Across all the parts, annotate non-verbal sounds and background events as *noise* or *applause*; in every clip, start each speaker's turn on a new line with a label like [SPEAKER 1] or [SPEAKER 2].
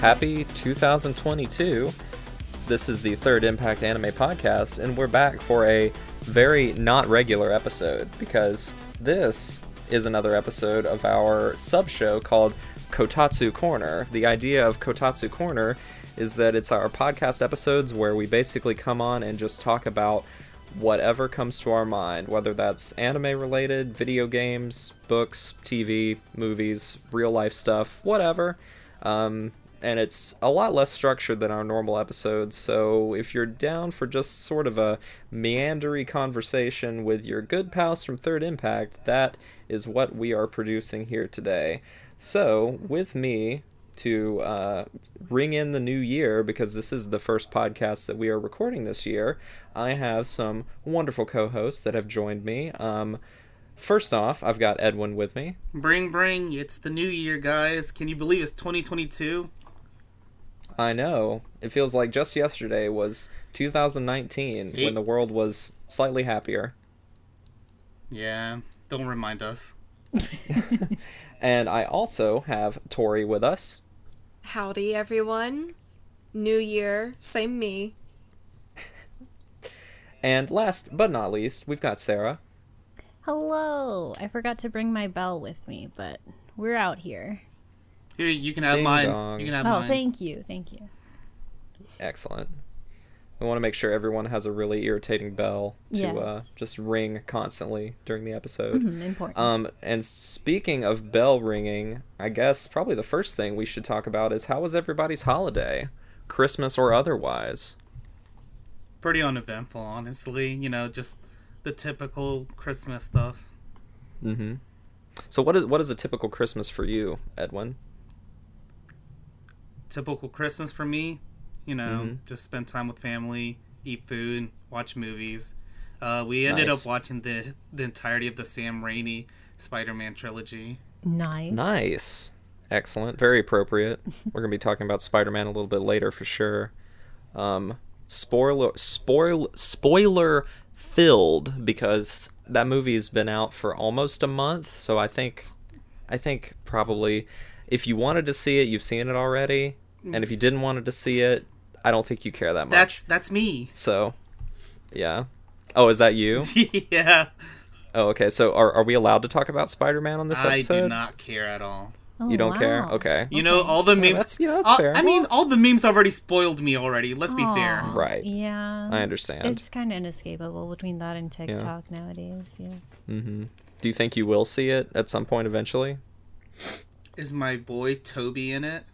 [SPEAKER 1] Happy 2022. This is the third Impact Anime podcast, and we're back for a very not regular episode because this is another episode of our sub show called Kotatsu Corner. The idea of Kotatsu Corner is that it's our podcast episodes where we basically come on and just talk about whatever comes to our mind, whether that's anime related, video games, books, TV, movies, real life stuff, whatever. Um, and it's a lot less structured than our normal episodes, so if you're down for just sort of a meandery conversation with your good pals from Third Impact, that is what we are producing here today. So, with me to uh, ring in the new year, because this is the first podcast that we are recording this year, I have some wonderful co hosts that have joined me. Um, first off, I've got Edwin with me.
[SPEAKER 2] Bring, bring. It's the new year, guys. Can you believe it's 2022?
[SPEAKER 1] I know. It feels like just yesterday was 2019
[SPEAKER 2] Eight-
[SPEAKER 1] when the world was slightly happier.
[SPEAKER 2] Yeah, don't remind us. *laughs*
[SPEAKER 1] And I also have Tori with us.
[SPEAKER 3] Howdy, everyone. New year, same me. *laughs*
[SPEAKER 1] And last but not least, we've got Sarah.
[SPEAKER 4] Hello. I forgot to bring my bell with me, but we're out here.
[SPEAKER 2] Here, you can have
[SPEAKER 1] Ding
[SPEAKER 2] mine.
[SPEAKER 1] dong.
[SPEAKER 2] You can have
[SPEAKER 4] Oh,
[SPEAKER 2] mine.
[SPEAKER 4] thank you. Thank you.
[SPEAKER 1] Excellent. We want to make sure everyone has a really irritating bell to uh, just ring constantly during the episode.
[SPEAKER 4] Mhm, important.
[SPEAKER 1] Um, and speaking of bell ringing, I guess probably the first thing we should talk about is how was everybody's holiday, Christmas or otherwise?
[SPEAKER 2] Pretty uneventful, honestly. You know, just the typical Christmas stuff.
[SPEAKER 1] Mm-hmm. So what is what is a typical Christmas for you, Edwin?
[SPEAKER 2] Typical Christmas for me. You know,
[SPEAKER 1] Mhm.
[SPEAKER 2] just spend time with family, eat food, watch movies. Uh, we ended
[SPEAKER 1] Nice.
[SPEAKER 2] up watching the the entirety of the Sam Raimi Spider-Man trilogy.
[SPEAKER 4] nice.
[SPEAKER 1] Nice, excellent, very appropriate. *laughs* We're gonna be talking about Spider-Man a little bit later for sure. Um, spoiler, spoil, spoiler filled because that movie's been out for almost a month. So I think, I think probably if you wanted to see it, you've seen it already, and if you didn't wanted to see it, I don't think you care that much.
[SPEAKER 2] That's that's me.
[SPEAKER 1] so, yeah. Oh, is that you? *laughs*
[SPEAKER 2] yeah,
[SPEAKER 1] Oh, okay. So are are we allowed to talk about Spider-Man on this
[SPEAKER 2] I
[SPEAKER 1] episode?
[SPEAKER 2] I do not care at all.
[SPEAKER 4] Oh,
[SPEAKER 1] You don't care? Okay.
[SPEAKER 2] You know, all the memes.
[SPEAKER 1] that's- you know, that's
[SPEAKER 2] all-
[SPEAKER 1] fair.
[SPEAKER 2] I mean, all the memes already spoiled me already. Let's be fair.
[SPEAKER 1] Right.
[SPEAKER 4] Yeah.
[SPEAKER 1] I understand.
[SPEAKER 4] It's kind of inescapable between that and TikTok nowadays. Yeah.
[SPEAKER 1] Mm-hmm. Do you think you will see it at some point eventually?
[SPEAKER 2] Is my boy Toby in it?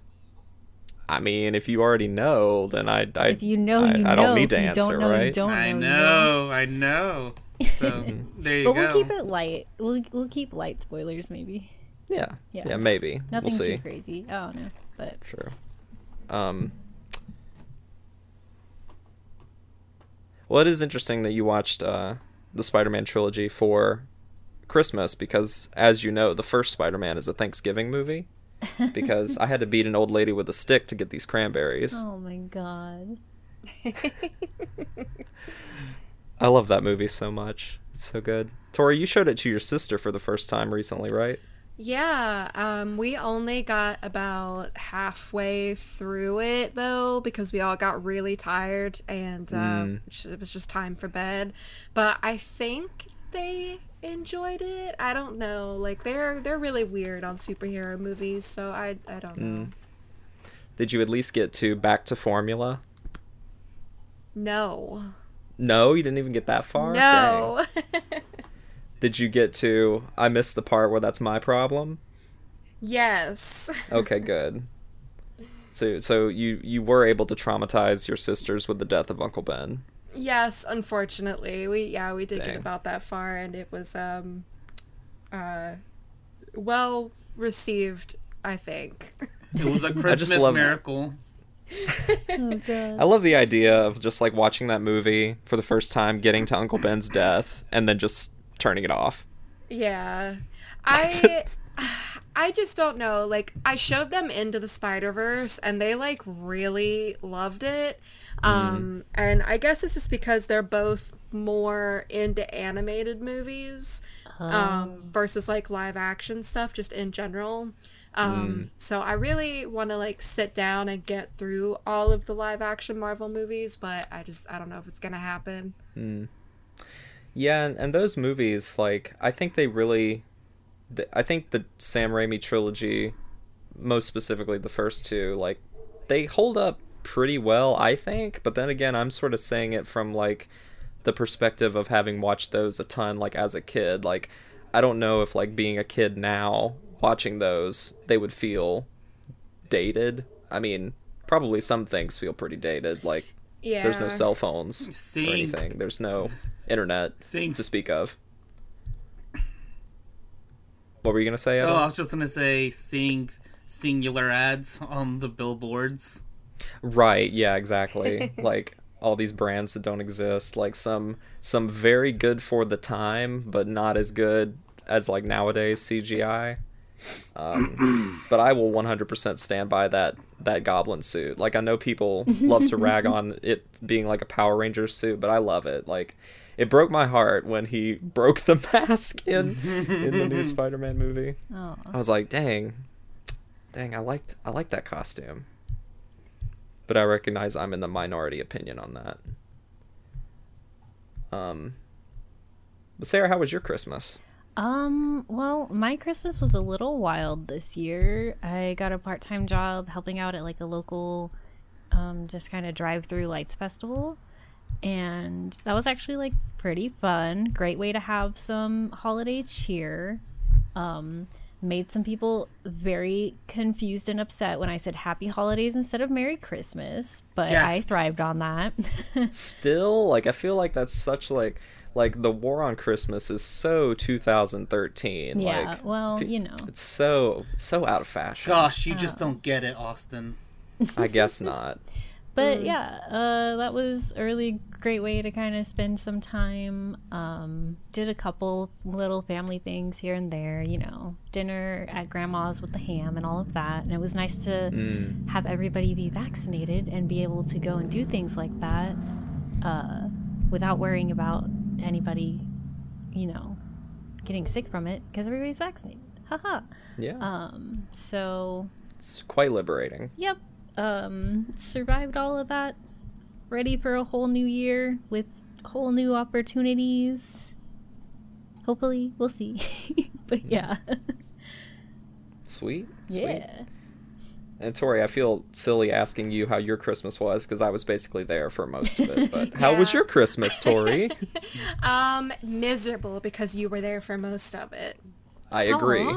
[SPEAKER 1] I mean, if you already know, then I, I
[SPEAKER 4] if you know,
[SPEAKER 1] I,
[SPEAKER 4] you know.
[SPEAKER 1] I don't need to
[SPEAKER 4] If you
[SPEAKER 1] answer,
[SPEAKER 4] don't know,
[SPEAKER 1] right?
[SPEAKER 4] You don't
[SPEAKER 2] I
[SPEAKER 4] know. you
[SPEAKER 2] know, I know. *laughs* So there you
[SPEAKER 4] But
[SPEAKER 2] go.
[SPEAKER 4] we'll keep it light. We'll we'll keep light spoilers maybe.
[SPEAKER 1] Yeah, yeah,
[SPEAKER 4] Yeah.
[SPEAKER 1] maybe.
[SPEAKER 4] Nothing
[SPEAKER 1] we'll see.
[SPEAKER 4] too crazy. Oh no. But
[SPEAKER 1] Sure. Um. Well, it is interesting that you watched uh, the Spider-Man trilogy for Christmas because, as you know, the first Spider-Man is a Thanksgiving movie. *laughs* Because I had to beat an old lady with a stick to get these cranberries.
[SPEAKER 4] oh my god. *laughs*
[SPEAKER 1] I love that movie so much. It's so good. Tori, you showed it to your sister for the first time recently, right?
[SPEAKER 3] Yeah, um, we only got about halfway through it though because we all got really tired and uh,
[SPEAKER 1] Mm.
[SPEAKER 3] it was just time for bed. But I think they enjoyed it. I don't know. Like they're they're really weird on superhero movies, so I I don't know.
[SPEAKER 1] Mm. Did you at least get to Back to Formula?
[SPEAKER 3] No,
[SPEAKER 1] No, you didn't even get that far.
[SPEAKER 3] No. *laughs*
[SPEAKER 1] Did you get to? I missed the part where that's my problem.
[SPEAKER 3] yes.
[SPEAKER 1] Okay, good. So, so you you were able to traumatize your sisters with the death of Uncle Ben.
[SPEAKER 3] Yes, unfortunately. We yeah, we did
[SPEAKER 1] Dang.
[SPEAKER 3] get about that far and it was um uh well received, I think.
[SPEAKER 2] It was a *laughs* Christmas
[SPEAKER 1] love
[SPEAKER 2] miracle.
[SPEAKER 4] Oh. *laughs*
[SPEAKER 1] I love the idea of just like watching that movie for the first time, getting to Uncle Ben's death, and then just turning it off.
[SPEAKER 3] Yeah. *laughs* I I just don't know. Like I showed them into the Spider-Verse and they like really loved it. Um and I guess it's just because they're both more into animated movies um versus like live action stuff just in general. Um, So I really want to like sit down and get through all of the live action Marvel movies, but I just I don't know if it's gonna happen.
[SPEAKER 1] Yeah, and, and those movies, like, I think they really. Th- I think the Sam Raimi trilogy, most specifically the first two, like, they hold up pretty well, I think. But then again, I'm sort of saying it from, like, the perspective of having watched those a ton, like, as a kid. Like, I don't know if, like, being a kid now, watching those, they would feel dated. I mean, probably some things feel pretty dated. Like,
[SPEAKER 3] Yeah.
[SPEAKER 1] there's no cell phones or
[SPEAKER 2] Seeing-
[SPEAKER 1] anything. There's no *laughs* internet
[SPEAKER 2] Seeing
[SPEAKER 1] to speak of. What were you gonna say?
[SPEAKER 2] Oh, I was just gonna say seeing singular ads on the billboards.
[SPEAKER 1] Right. Yeah. Exactly. *laughs* like all these brands that don't exist. Like some some very good for the time, but not as good as like nowadays CGI. Um, *clears throat* but I will 100% stand by that that goblin suit. Like I know people love to rag *laughs* on it being like a Power Ranger suit, but I love it. Like it broke my heart when he broke the mask in in the new *laughs* Spider-Man movie.
[SPEAKER 4] Oh,
[SPEAKER 1] I was like, dang, dang, I liked I liked that costume. But I recognize I'm in the minority opinion on that. Um, but Sarah, how was your Christmas?
[SPEAKER 4] Um, well, my Christmas was a little wild this year. I got a part time job helping out at like a local, um, just kind of drive through lights festival. And that was actually like pretty fun. Great way to have some holiday cheer. Um, made some people very confused and upset when I said happy holidays instead of Merry Christmas, but I thrived on that. *laughs*
[SPEAKER 1] Still, like I feel like that's such like like the war on Christmas is so 2013.
[SPEAKER 4] yeah,
[SPEAKER 1] like,
[SPEAKER 4] well, you know.
[SPEAKER 1] it's so so out of fashion.
[SPEAKER 2] Gosh, you
[SPEAKER 3] Oh.
[SPEAKER 2] just don't get it, Austin.
[SPEAKER 1] I guess not. *laughs*
[SPEAKER 4] But yeah, uh, that was a really great way to kind of spend some time. Um, did a couple little family things here and there, you know, dinner at grandma's with the ham and all of that. And it was nice to
[SPEAKER 1] Mm.
[SPEAKER 4] have everybody be vaccinated and be able to go and do things like that uh, without worrying about anybody, you know, getting sick from it because everybody's vaccinated. Haha.
[SPEAKER 1] Yeah,
[SPEAKER 4] Um, so
[SPEAKER 1] it's quite liberating.
[SPEAKER 4] Yep. Um, survived all of that. Ready for a whole new year with whole new opportunities. Hopefully, we'll see. *laughs* but yeah.
[SPEAKER 1] Sweet. Sweet.
[SPEAKER 4] yeah.
[SPEAKER 1] And Tori, I feel silly asking you how your Christmas was because I was basically there for most of it. *laughs* But how was your Christmas, Tori? *laughs*
[SPEAKER 3] Um, miserable because you were there for most of it.
[SPEAKER 1] I agree.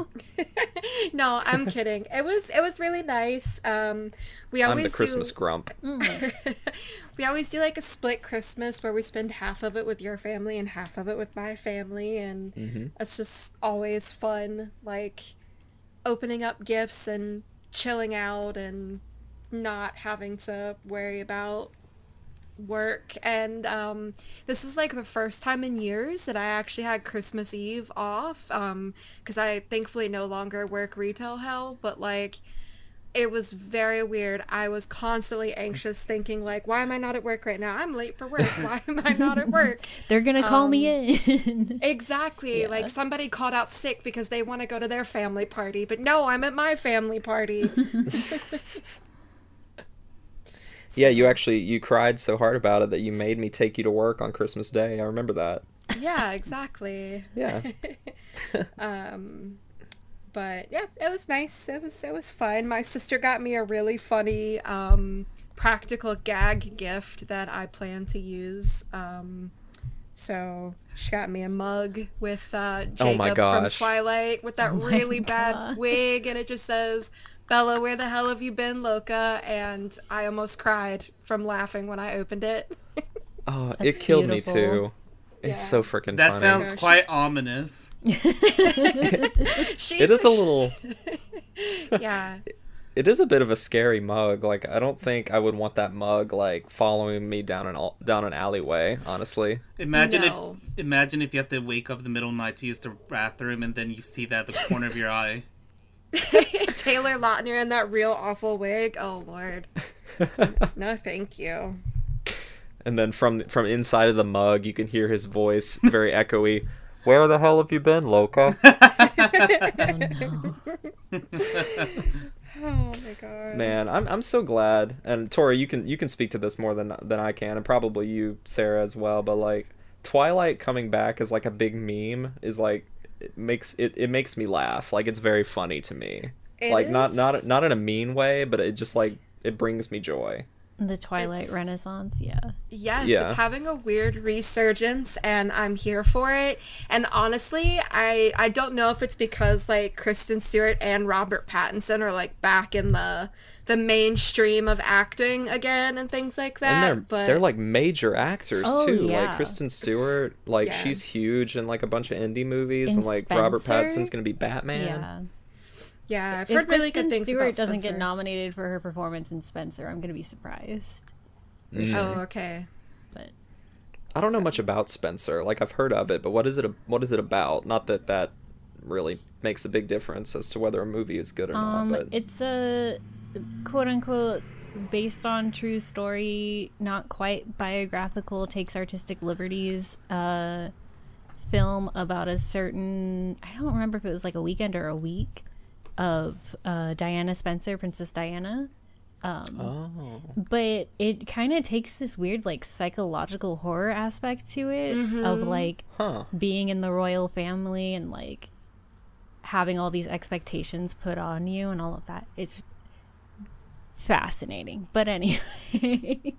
[SPEAKER 3] No, I'm kidding. It was it was really nice. Um, we
[SPEAKER 1] I'm
[SPEAKER 3] always
[SPEAKER 1] the Christmas
[SPEAKER 3] do,
[SPEAKER 1] grump. *laughs*
[SPEAKER 3] we always do like a split Christmas where we spend half of it with your family and half of it with my family, and
[SPEAKER 1] Mm-hmm.
[SPEAKER 3] it's just always fun. Like opening up gifts and chilling out and not having to worry about work and um this was like the first time in years that I actually had Christmas Eve off um cuz I thankfully no longer work retail hell but like it was very weird. I was constantly anxious thinking like why am I not at work right now? I'm late for work. *laughs* Why am I not at work?
[SPEAKER 4] They're gonna call
[SPEAKER 3] Um,
[SPEAKER 4] me in. *laughs*
[SPEAKER 3] Exactly.
[SPEAKER 4] Yeah.
[SPEAKER 3] Like somebody called out sick because they want to go to their family party, but no, I'm at my family party. *laughs*
[SPEAKER 1] Yeah, you actually you cried so hard about it that you made me take you to work on Christmas Day. I remember that.
[SPEAKER 3] yeah, *laughs* exactly.
[SPEAKER 1] Yeah. *laughs*
[SPEAKER 3] Um but yeah, it was nice. It was it was fun. My sister got me a really funny um practical gag gift that I plan to use. Um so she got me a mug with uh, Jacob
[SPEAKER 1] Oh my
[SPEAKER 3] from. Twilight with that
[SPEAKER 4] my
[SPEAKER 3] really bad wig, and it just says, "Bella, where the hell have you been, Loca?" And I almost cried from laughing when I opened it. *laughs*
[SPEAKER 1] Oh,
[SPEAKER 4] That's
[SPEAKER 1] it killed
[SPEAKER 4] beautiful.
[SPEAKER 1] me too. It's
[SPEAKER 3] Yeah.
[SPEAKER 1] so freaking
[SPEAKER 2] That
[SPEAKER 1] funny.
[SPEAKER 2] sounds quite ominous. *laughs*
[SPEAKER 1] it is a little *laughs*
[SPEAKER 3] yeah.
[SPEAKER 1] it is a bit of a scary mug. Like I don't think I would want that mug like following me down an al- down an alleyway, honestly.
[SPEAKER 2] Imagine
[SPEAKER 3] No.
[SPEAKER 2] if imagine if you have to wake up in the middle of the night to use the bathroom and then you see that at the corner of your eye. *laughs*
[SPEAKER 3] Taylor Lautner in that real awful wig. Oh lord. *laughs* No, thank you.
[SPEAKER 1] And then from from inside of the mug, you can hear his voice very echoey. Where the hell have you been, Loca?
[SPEAKER 4] oh *laughs* no.
[SPEAKER 3] Oh my god.
[SPEAKER 1] Man, I'm I'm so glad. And Tori, you can you can speak to this more than than I can, and probably you, Sarah, as well. But like Twilight coming back as like a big meme is like it makes it it makes me laugh. Like it's very funny to me.
[SPEAKER 3] It
[SPEAKER 1] like not not not in a mean way, but it just like it brings me joy.
[SPEAKER 4] The Twilight
[SPEAKER 3] It's-
[SPEAKER 4] Renaissance, yeah.
[SPEAKER 3] Yes,
[SPEAKER 1] Yeah.
[SPEAKER 3] it's having a weird resurgence and I'm here for it. And honestly, I I don't know if it's because like Kristen Stewart and Robert Pattinson are like back in the the mainstream of acting again and things like that.
[SPEAKER 1] and they're
[SPEAKER 3] but
[SPEAKER 1] they're like major actors
[SPEAKER 4] Oh,
[SPEAKER 1] too. Like. Kristen Stewart, like
[SPEAKER 3] Yeah.
[SPEAKER 1] she's huge in like a bunch of indie movies,
[SPEAKER 4] And
[SPEAKER 1] and like Robert
[SPEAKER 4] Spencer?
[SPEAKER 1] Pattinson's gonna be Batman.
[SPEAKER 4] Yeah.
[SPEAKER 3] yeah, I've
[SPEAKER 4] If
[SPEAKER 3] heard really
[SPEAKER 4] Kristen
[SPEAKER 3] good things
[SPEAKER 4] Stewart
[SPEAKER 3] about
[SPEAKER 4] doesn't get nominated for her performance in Spencer, I'm gonna be surprised.
[SPEAKER 1] Mm.
[SPEAKER 3] Oh, okay.
[SPEAKER 4] But
[SPEAKER 1] I don't know much about Spencer. Like I've heard of it, but what is it? What is it about? Not that that really makes a big difference as to whether a movie is good or
[SPEAKER 4] um,
[SPEAKER 1] not. But
[SPEAKER 4] it's a quote unquote based on true story, not quite biographical, takes artistic liberties. Uh, film about a certain I don't remember if it was like a weekend or a week of uh, Diana Spencer, Princess Diana. Um,
[SPEAKER 1] oh,
[SPEAKER 4] but it kind of takes this weird like psychological horror aspect to it of like
[SPEAKER 1] huh.
[SPEAKER 4] being in the royal family and like having all these expectations put on you and all of that it's fascinating but anyway *laughs*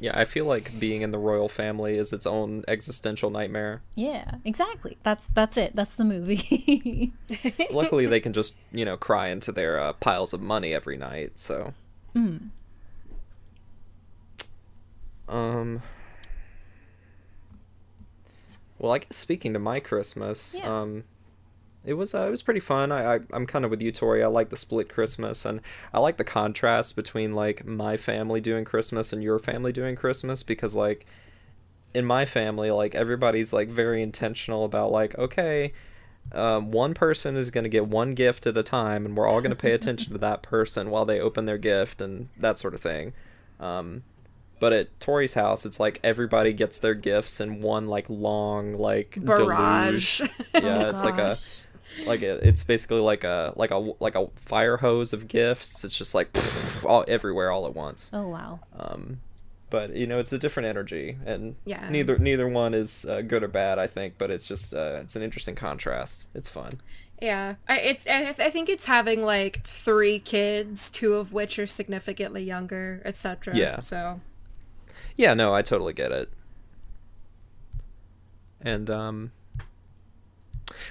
[SPEAKER 1] Yeah, I feel like being in the royal family is its own existential nightmare.
[SPEAKER 4] yeah exactly that's that's it that's the movie *laughs*
[SPEAKER 1] Luckily, they can just you know cry into their uh, piles of money every night. So, um, well, I guess speaking to my Christmas,
[SPEAKER 4] Yeah.
[SPEAKER 1] um, it was uh, it was pretty fun. I, I I'm kind of with you, Tori. I like the split Christmas, and I like the contrast between like my family doing Christmas and your family doing Christmas because like in my family, like everybody's like very intentional about like okay, um, one person is going to get one gift at a time, and we're all going to pay attention to that person while they open their gift and that sort of thing. Um, but at Tori's house, it's like everybody gets their gifts in one like long like
[SPEAKER 3] Barrage.
[SPEAKER 1] deluge. *laughs* Yeah, it's like a
[SPEAKER 4] Gosh.
[SPEAKER 1] Like it, it's basically like a like a like a fire hose of gifts. It's just like all everywhere all at once.
[SPEAKER 4] oh wow
[SPEAKER 1] Um, but you know, it's a different energy, and
[SPEAKER 3] Yeah.
[SPEAKER 1] neither neither one is uh, good or bad. I think, but it's just uh, it's an interesting contrast. It's fun.
[SPEAKER 3] Yeah, I, it's. I, I think it's having like three kids, two of which are significantly younger, etc.
[SPEAKER 1] Yeah.
[SPEAKER 3] So
[SPEAKER 1] Yeah, no, I totally get it. And um,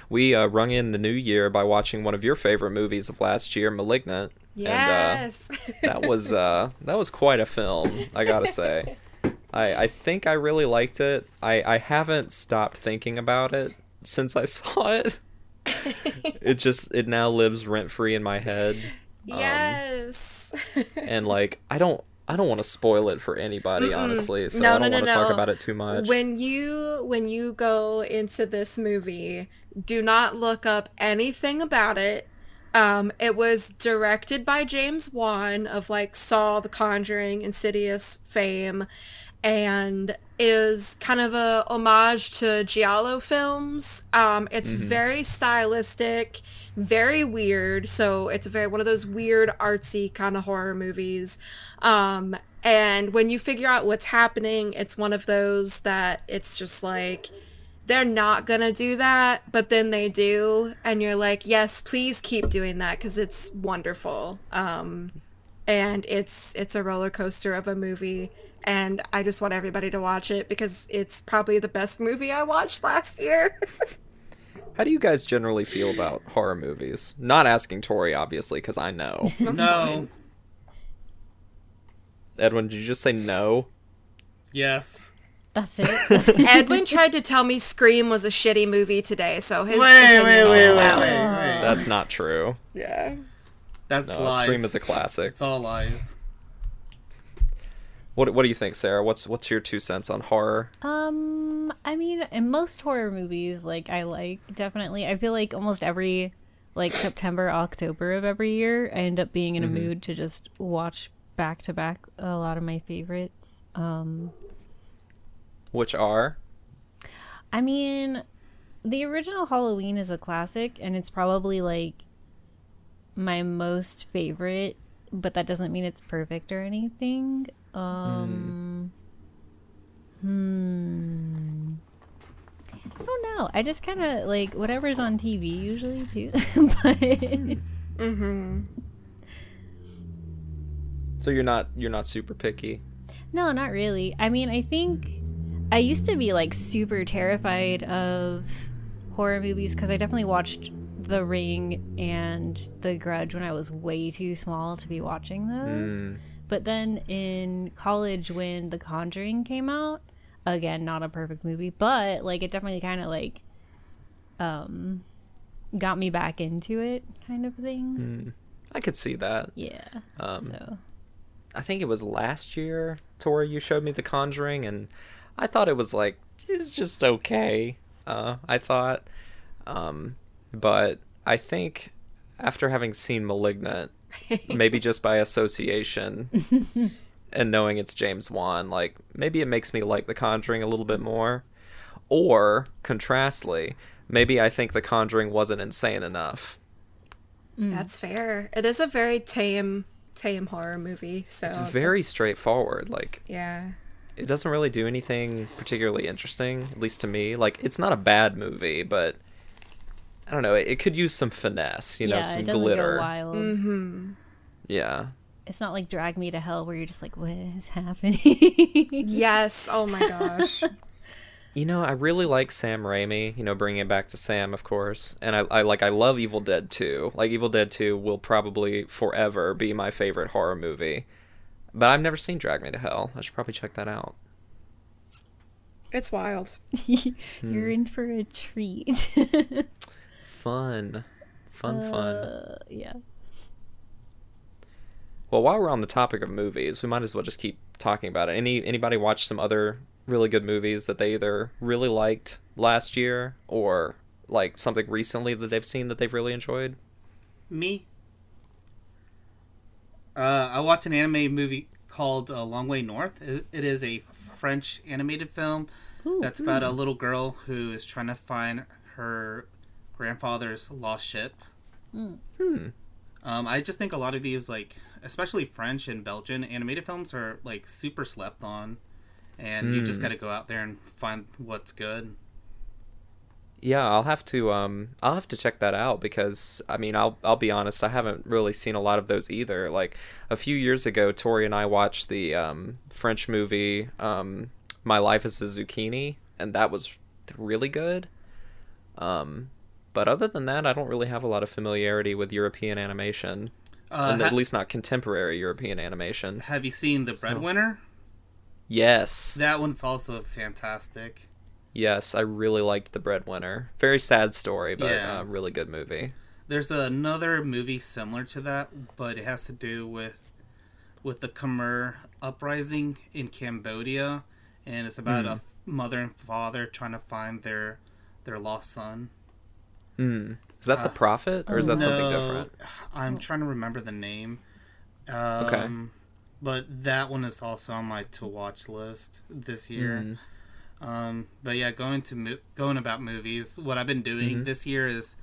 [SPEAKER 1] we uh, rung in the new year by watching one of your favorite movies of last year, *Malignant*.
[SPEAKER 3] yes.
[SPEAKER 1] And, uh, that was uh, *laughs* that was quite a film, I gotta say. I I think I really liked it. I I haven't stopped thinking about it since I saw it. it *laughs* just it now lives rent free in my head. Um,
[SPEAKER 3] yes.
[SPEAKER 1] and like I don't I don't want to spoil it for anybody, honestly. So
[SPEAKER 3] No,
[SPEAKER 1] I don't
[SPEAKER 3] no,
[SPEAKER 1] want
[SPEAKER 3] no,
[SPEAKER 1] to talk about it too much.
[SPEAKER 3] When you when you go into this movie, do not look up anything about it. Um, it was directed by James Wan of like Saw, The Conjuring, Insidious fame, and is kind of a homage to giallo films. Um, it's very stylistic, very weird. So it's very one of those weird artsy kind of horror movies. Um, and when you figure out what's happening, it's one of those that it's just like they're not gonna do that, but then they do, and you're like, yes, please keep doing that because it's wonderful. Um, and it's it's a roller coaster of a movie, and I just want everybody to watch it because it's probably the best movie I watched last year. *laughs*
[SPEAKER 1] How do you guys generally feel about horror movies? Not asking Tori, obviously, because I know. *laughs*
[SPEAKER 2] no.
[SPEAKER 1] Edwin, did you just say no?
[SPEAKER 2] Yes.
[SPEAKER 4] That's it *laughs*
[SPEAKER 3] Edwin tried to tell me Scream was a shitty movie today, so his
[SPEAKER 2] Wait, wait,
[SPEAKER 3] opinion's
[SPEAKER 2] wait, wait, wait, wait.
[SPEAKER 1] That's not true.
[SPEAKER 3] Yeah.
[SPEAKER 2] That's
[SPEAKER 1] No,
[SPEAKER 2] lies.
[SPEAKER 1] Scream is a classic.
[SPEAKER 2] It's all lies.
[SPEAKER 1] What What do you think, Sarah? What's What's your two cents on horror?
[SPEAKER 4] Um, I mean, in most horror movies, like I like definitely. I feel like almost every like September, October of every year, I end up being in a mood to just watch back to back a lot of my favorites. Um,
[SPEAKER 1] Which are?
[SPEAKER 4] I mean, the original Halloween is a classic, and it's probably like my most favorite, but that doesn't mean it's perfect or anything. Um, hmm. I don't know. I just kind of like whatever's on TV usually too. *laughs* but
[SPEAKER 3] Mm-hmm.
[SPEAKER 1] So you're not you're not super picky.
[SPEAKER 4] no, not really. I mean, I think I used to be like super terrified of horror movies because I definitely watched The Ring and The Grudge when I was way too small to be watching those.
[SPEAKER 1] Mm.
[SPEAKER 4] But then in college, when The Conjuring came out, again, not a perfect movie, but like it definitely kind of like um got me back into it, kind of thing.
[SPEAKER 1] I could see that.
[SPEAKER 4] Yeah.
[SPEAKER 1] Um,
[SPEAKER 4] so
[SPEAKER 1] I think it was last year, Tori, you showed me The Conjuring, and I thought it was like it's just okay. Uh, I thought, um, but I think after having seen *Malignant*, maybe *laughs* just by association, *laughs* and knowing it's James Wan, like maybe it makes me like The Conjuring a little bit more. Or contrastly, maybe I think The Conjuring wasn't insane enough.
[SPEAKER 3] That's fair. It is a very tame, tame horror movie. So
[SPEAKER 1] It's very
[SPEAKER 3] that's-
[SPEAKER 1] straightforward. Like
[SPEAKER 3] Yeah.
[SPEAKER 1] It doesn't really do anything particularly interesting, at least to me. Like it's not a bad movie, but I don't know. It, it could use some finesse, you know,
[SPEAKER 4] yeah,
[SPEAKER 1] some
[SPEAKER 4] it doesn't
[SPEAKER 1] glitter.
[SPEAKER 4] wild.
[SPEAKER 3] Mm-hmm.
[SPEAKER 1] Yeah,
[SPEAKER 4] It's not like Drag Me to Hell where you're just like, what is happening? *laughs*
[SPEAKER 3] Yes. Oh my gosh.
[SPEAKER 1] you know, I really like Sam Raimi. You know, bringing it back to Sam, of course, and I, I like I love Evil Dead 2. Like Evil Dead 2 will probably forever be my favorite horror movie. But I've never seen Drag Me to Hell. I should probably check that out.
[SPEAKER 3] it's wild. *laughs*
[SPEAKER 4] you're in for a treat.
[SPEAKER 1] Fun, *laughs* fun, fun.
[SPEAKER 4] Uh, yeah.
[SPEAKER 1] Well, while we're on the topic of movies, we might as well just keep talking about it. Any anybody watch some other really good movies that they either really liked last year or like something recently that they've seen that they've really enjoyed?
[SPEAKER 2] Me? Uh, I watched an anime movie called uh, Long Way North. It, it is a French animated film
[SPEAKER 4] Ooh.
[SPEAKER 2] that's about a little girl who is trying to find her grandfather's lost ship.
[SPEAKER 1] Hmm.
[SPEAKER 2] Um, I just think a lot of these, like especially French and Belgian animated films, are like super slept on, and you just
[SPEAKER 1] Hmm.
[SPEAKER 2] got to go out there and find what's good.
[SPEAKER 1] Yeah, I'll have to um I'll have to check that out because I mean I'll I'll be honest, I haven't really seen a lot of those either. Like a few years ago, Tori and I watched the um French movie um My Life as a Zucchini and that was really good. Um but other than that, I don't really have a lot of familiarity with European animation.
[SPEAKER 2] Uh,
[SPEAKER 1] and
[SPEAKER 2] ha-
[SPEAKER 1] at least not contemporary European animation.
[SPEAKER 2] have you seen The Breadwinner?
[SPEAKER 1] Yes.
[SPEAKER 2] That one's also fantastic.
[SPEAKER 1] Yes, I really liked The Breadwinner. Very sad story, but
[SPEAKER 2] Yeah.
[SPEAKER 1] uh, really good movie.
[SPEAKER 2] There's another movie similar to that, but it has to do with with the Khmer uprising in Cambodia, and it's about a mother and father trying to find their their lost son.
[SPEAKER 1] Mm. Is that The
[SPEAKER 2] Uh,
[SPEAKER 1] Prophet or is that something different?
[SPEAKER 2] I'm trying to remember the name. Um, But that one is also on my to watch list this year.
[SPEAKER 1] Mm.
[SPEAKER 2] Um, but yeah, going to mo- going about movies. What I've been doing
[SPEAKER 1] Mhm.
[SPEAKER 2] this year is,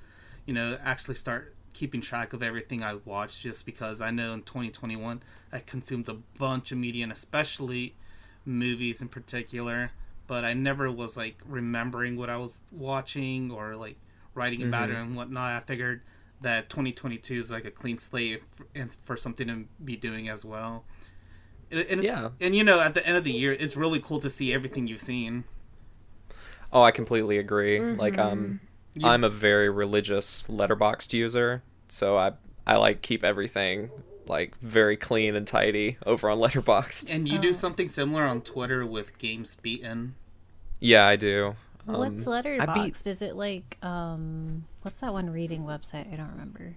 [SPEAKER 2] you know, actually start keeping track of everything I watched, just because I know in 2021 I consumed a bunch of media, and especially movies in particular. But I never was like remembering what I was watching or like writing about it and whatnot. I figured that 2022 is like a clean slate f- and for something to be doing as well. And, and
[SPEAKER 1] Yeah.
[SPEAKER 2] and you know, at the end of the year, it's really cool to see everything you've seen.
[SPEAKER 1] Oh, I completely agree. Like um
[SPEAKER 2] You-
[SPEAKER 1] I'm a very religious Letterboxd user, so I I like keep everything like very clean and tidy *laughs* over on Letterboxd.
[SPEAKER 2] And you do something similar on Twitter with games beaten.
[SPEAKER 1] Yeah, I do. Um,
[SPEAKER 4] What's
[SPEAKER 1] I beat
[SPEAKER 4] Letterboxd? Is it like um what's that one reading website? I don't remember.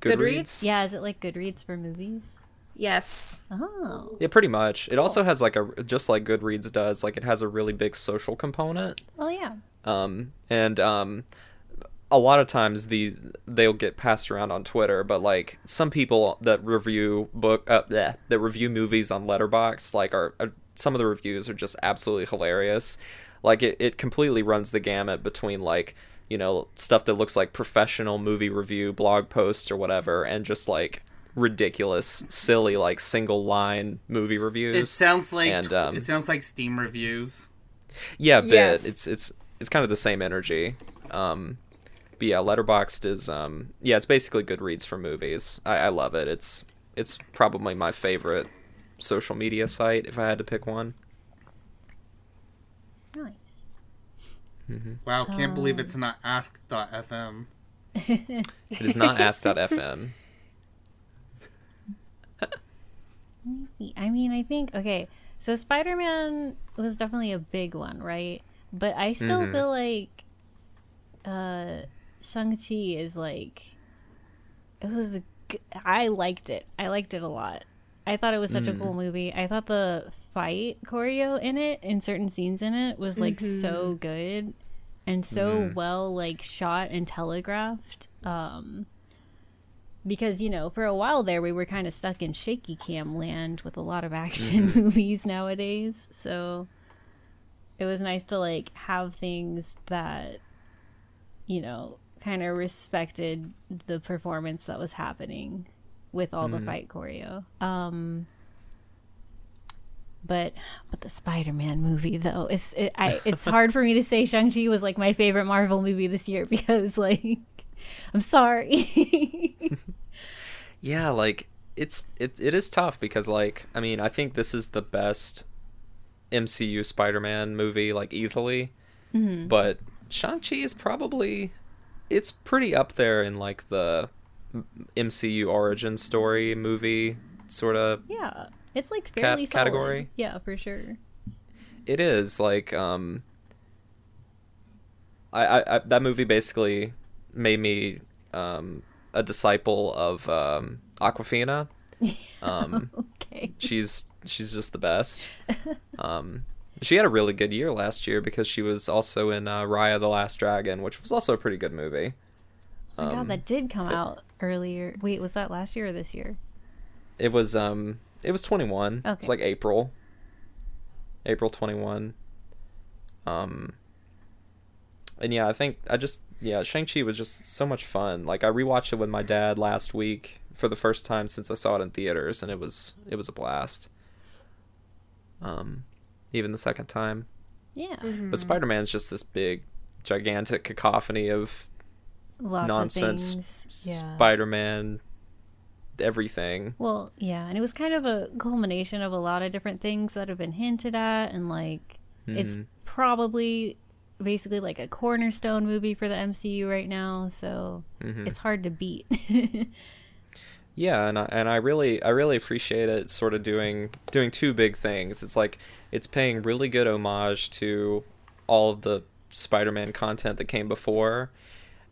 [SPEAKER 3] Goodreads?
[SPEAKER 4] Yeah, is it like Goodreads for movies?
[SPEAKER 3] Yes.
[SPEAKER 4] Oh.
[SPEAKER 1] Yeah, pretty much. It also has like a just like Goodreads does, like it has a really big social component.
[SPEAKER 4] Oh yeah.
[SPEAKER 1] um, and um, a lot of times these they'll get passed around on Twitter, but like some people that review book uh, bleh, that review movies on Letterboxd, like are, are some of the reviews are just absolutely hilarious. Like it, it completely runs the gamut between like you know, stuff that looks like professional movie review blog posts or whatever, and just like ridiculous, silly, like single line movie reviews.
[SPEAKER 2] It sounds like
[SPEAKER 1] And, um,
[SPEAKER 2] it sounds like Steam reviews.
[SPEAKER 1] Yeah, a bit.
[SPEAKER 3] Yes.
[SPEAKER 1] It's it's it's kind of the same energy. Um, but yeah, Letterboxd is um yeah, it's basically Goodreads for movies. I, I love it. It's it's probably my favorite social media site if I had to pick one.
[SPEAKER 4] Nice.
[SPEAKER 2] Wow, can't believe
[SPEAKER 3] Um.
[SPEAKER 2] it's not Ask.fm. *laughs*
[SPEAKER 1] It is not Ask.fm. *laughs*
[SPEAKER 4] Let me see. I mean, I think okay. So Spider Man was definitely a big one, right? But I still
[SPEAKER 1] Mhm.
[SPEAKER 4] feel like uh Shang Chi is like it was. A, g- I liked it. I liked it a lot. I thought it was such a cool movie. I thought the fight choreo in it, in certain scenes in it, was like so good and so well like shot and telegraphed. Um, because you know for a while there we were kind of stuck in shaky cam land with a lot of action *laughs* movies nowadays. So it was nice to like have things that you know kind of respected the performance that was happening with all the fight choreo. Um but but the Spider-Man movie though it's it, I it's *laughs* hard for me to say Shang-Chi was like my favorite Marvel movie this year *laughs* because like I'm sorry *laughs*
[SPEAKER 1] Yeah, like it's it it is tough because like I mean I think this is the best MCU Spider-Man movie like easily, but Shang Chi is probably it's pretty up there in like the MCU origin story movie sort of.
[SPEAKER 4] Yeah, it's like fairly
[SPEAKER 1] category?
[SPEAKER 4] Yeah, for sure.
[SPEAKER 1] It is like um. I, I, I that movie basically made me um a disciple of um Awkwafina. *laughs* Um.
[SPEAKER 4] Okay.
[SPEAKER 1] she's she's just the best. Um, she had a really good year last year because she was also in uh, Raya the Last Dragon, which was also a pretty good movie.
[SPEAKER 4] Oh my
[SPEAKER 1] Um,
[SPEAKER 4] God, that did come out earlier. Wait, was that last year or this year?
[SPEAKER 1] It was um, it was twenty one.
[SPEAKER 4] Okay.
[SPEAKER 1] It was like April. April twenty one. Um. And yeah, I think I just yeah, Shang Chi was just so much fun. Like I rewatched it with my dad last week for the first time since I saw it in theaters, and it was it was a blast. Um, even the second time.
[SPEAKER 4] Yeah,
[SPEAKER 1] But Spider Man's just this big, gigantic cacophony of
[SPEAKER 4] lots
[SPEAKER 1] nonsense.
[SPEAKER 4] of. Yeah.
[SPEAKER 1] Spider Man, everything.
[SPEAKER 4] well, yeah, and it was kind of a culmination of a lot of different things that have been hinted at, and like it's
[SPEAKER 1] Mhm.
[SPEAKER 4] probably basically like a cornerstone movie for the MCU right now. So
[SPEAKER 1] Mhm.
[SPEAKER 4] it's hard to beat. *laughs*
[SPEAKER 1] Yeah, and I, and I really I really appreciate it. Sort of doing doing two big things. It's like it's paying really good homage to all of the Spider-Man content that came before,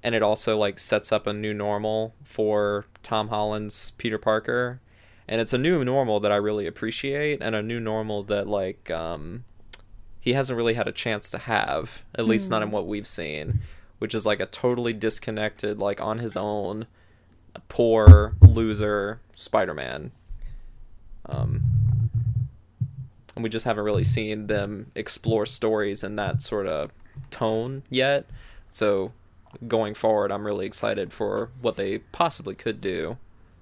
[SPEAKER 1] and it also like sets up a new normal for Tom Holland's Peter Parker, and it's a new normal that I really appreciate, and a new normal that like um, he hasn't really had a chance to have, at least not in what we've seen, which is like a totally disconnected, like on his own poor loser Spider-Man. Um, and we just haven't really seen them explore stories in that sort of tone yet. So going forward, I'm really excited for what they possibly could do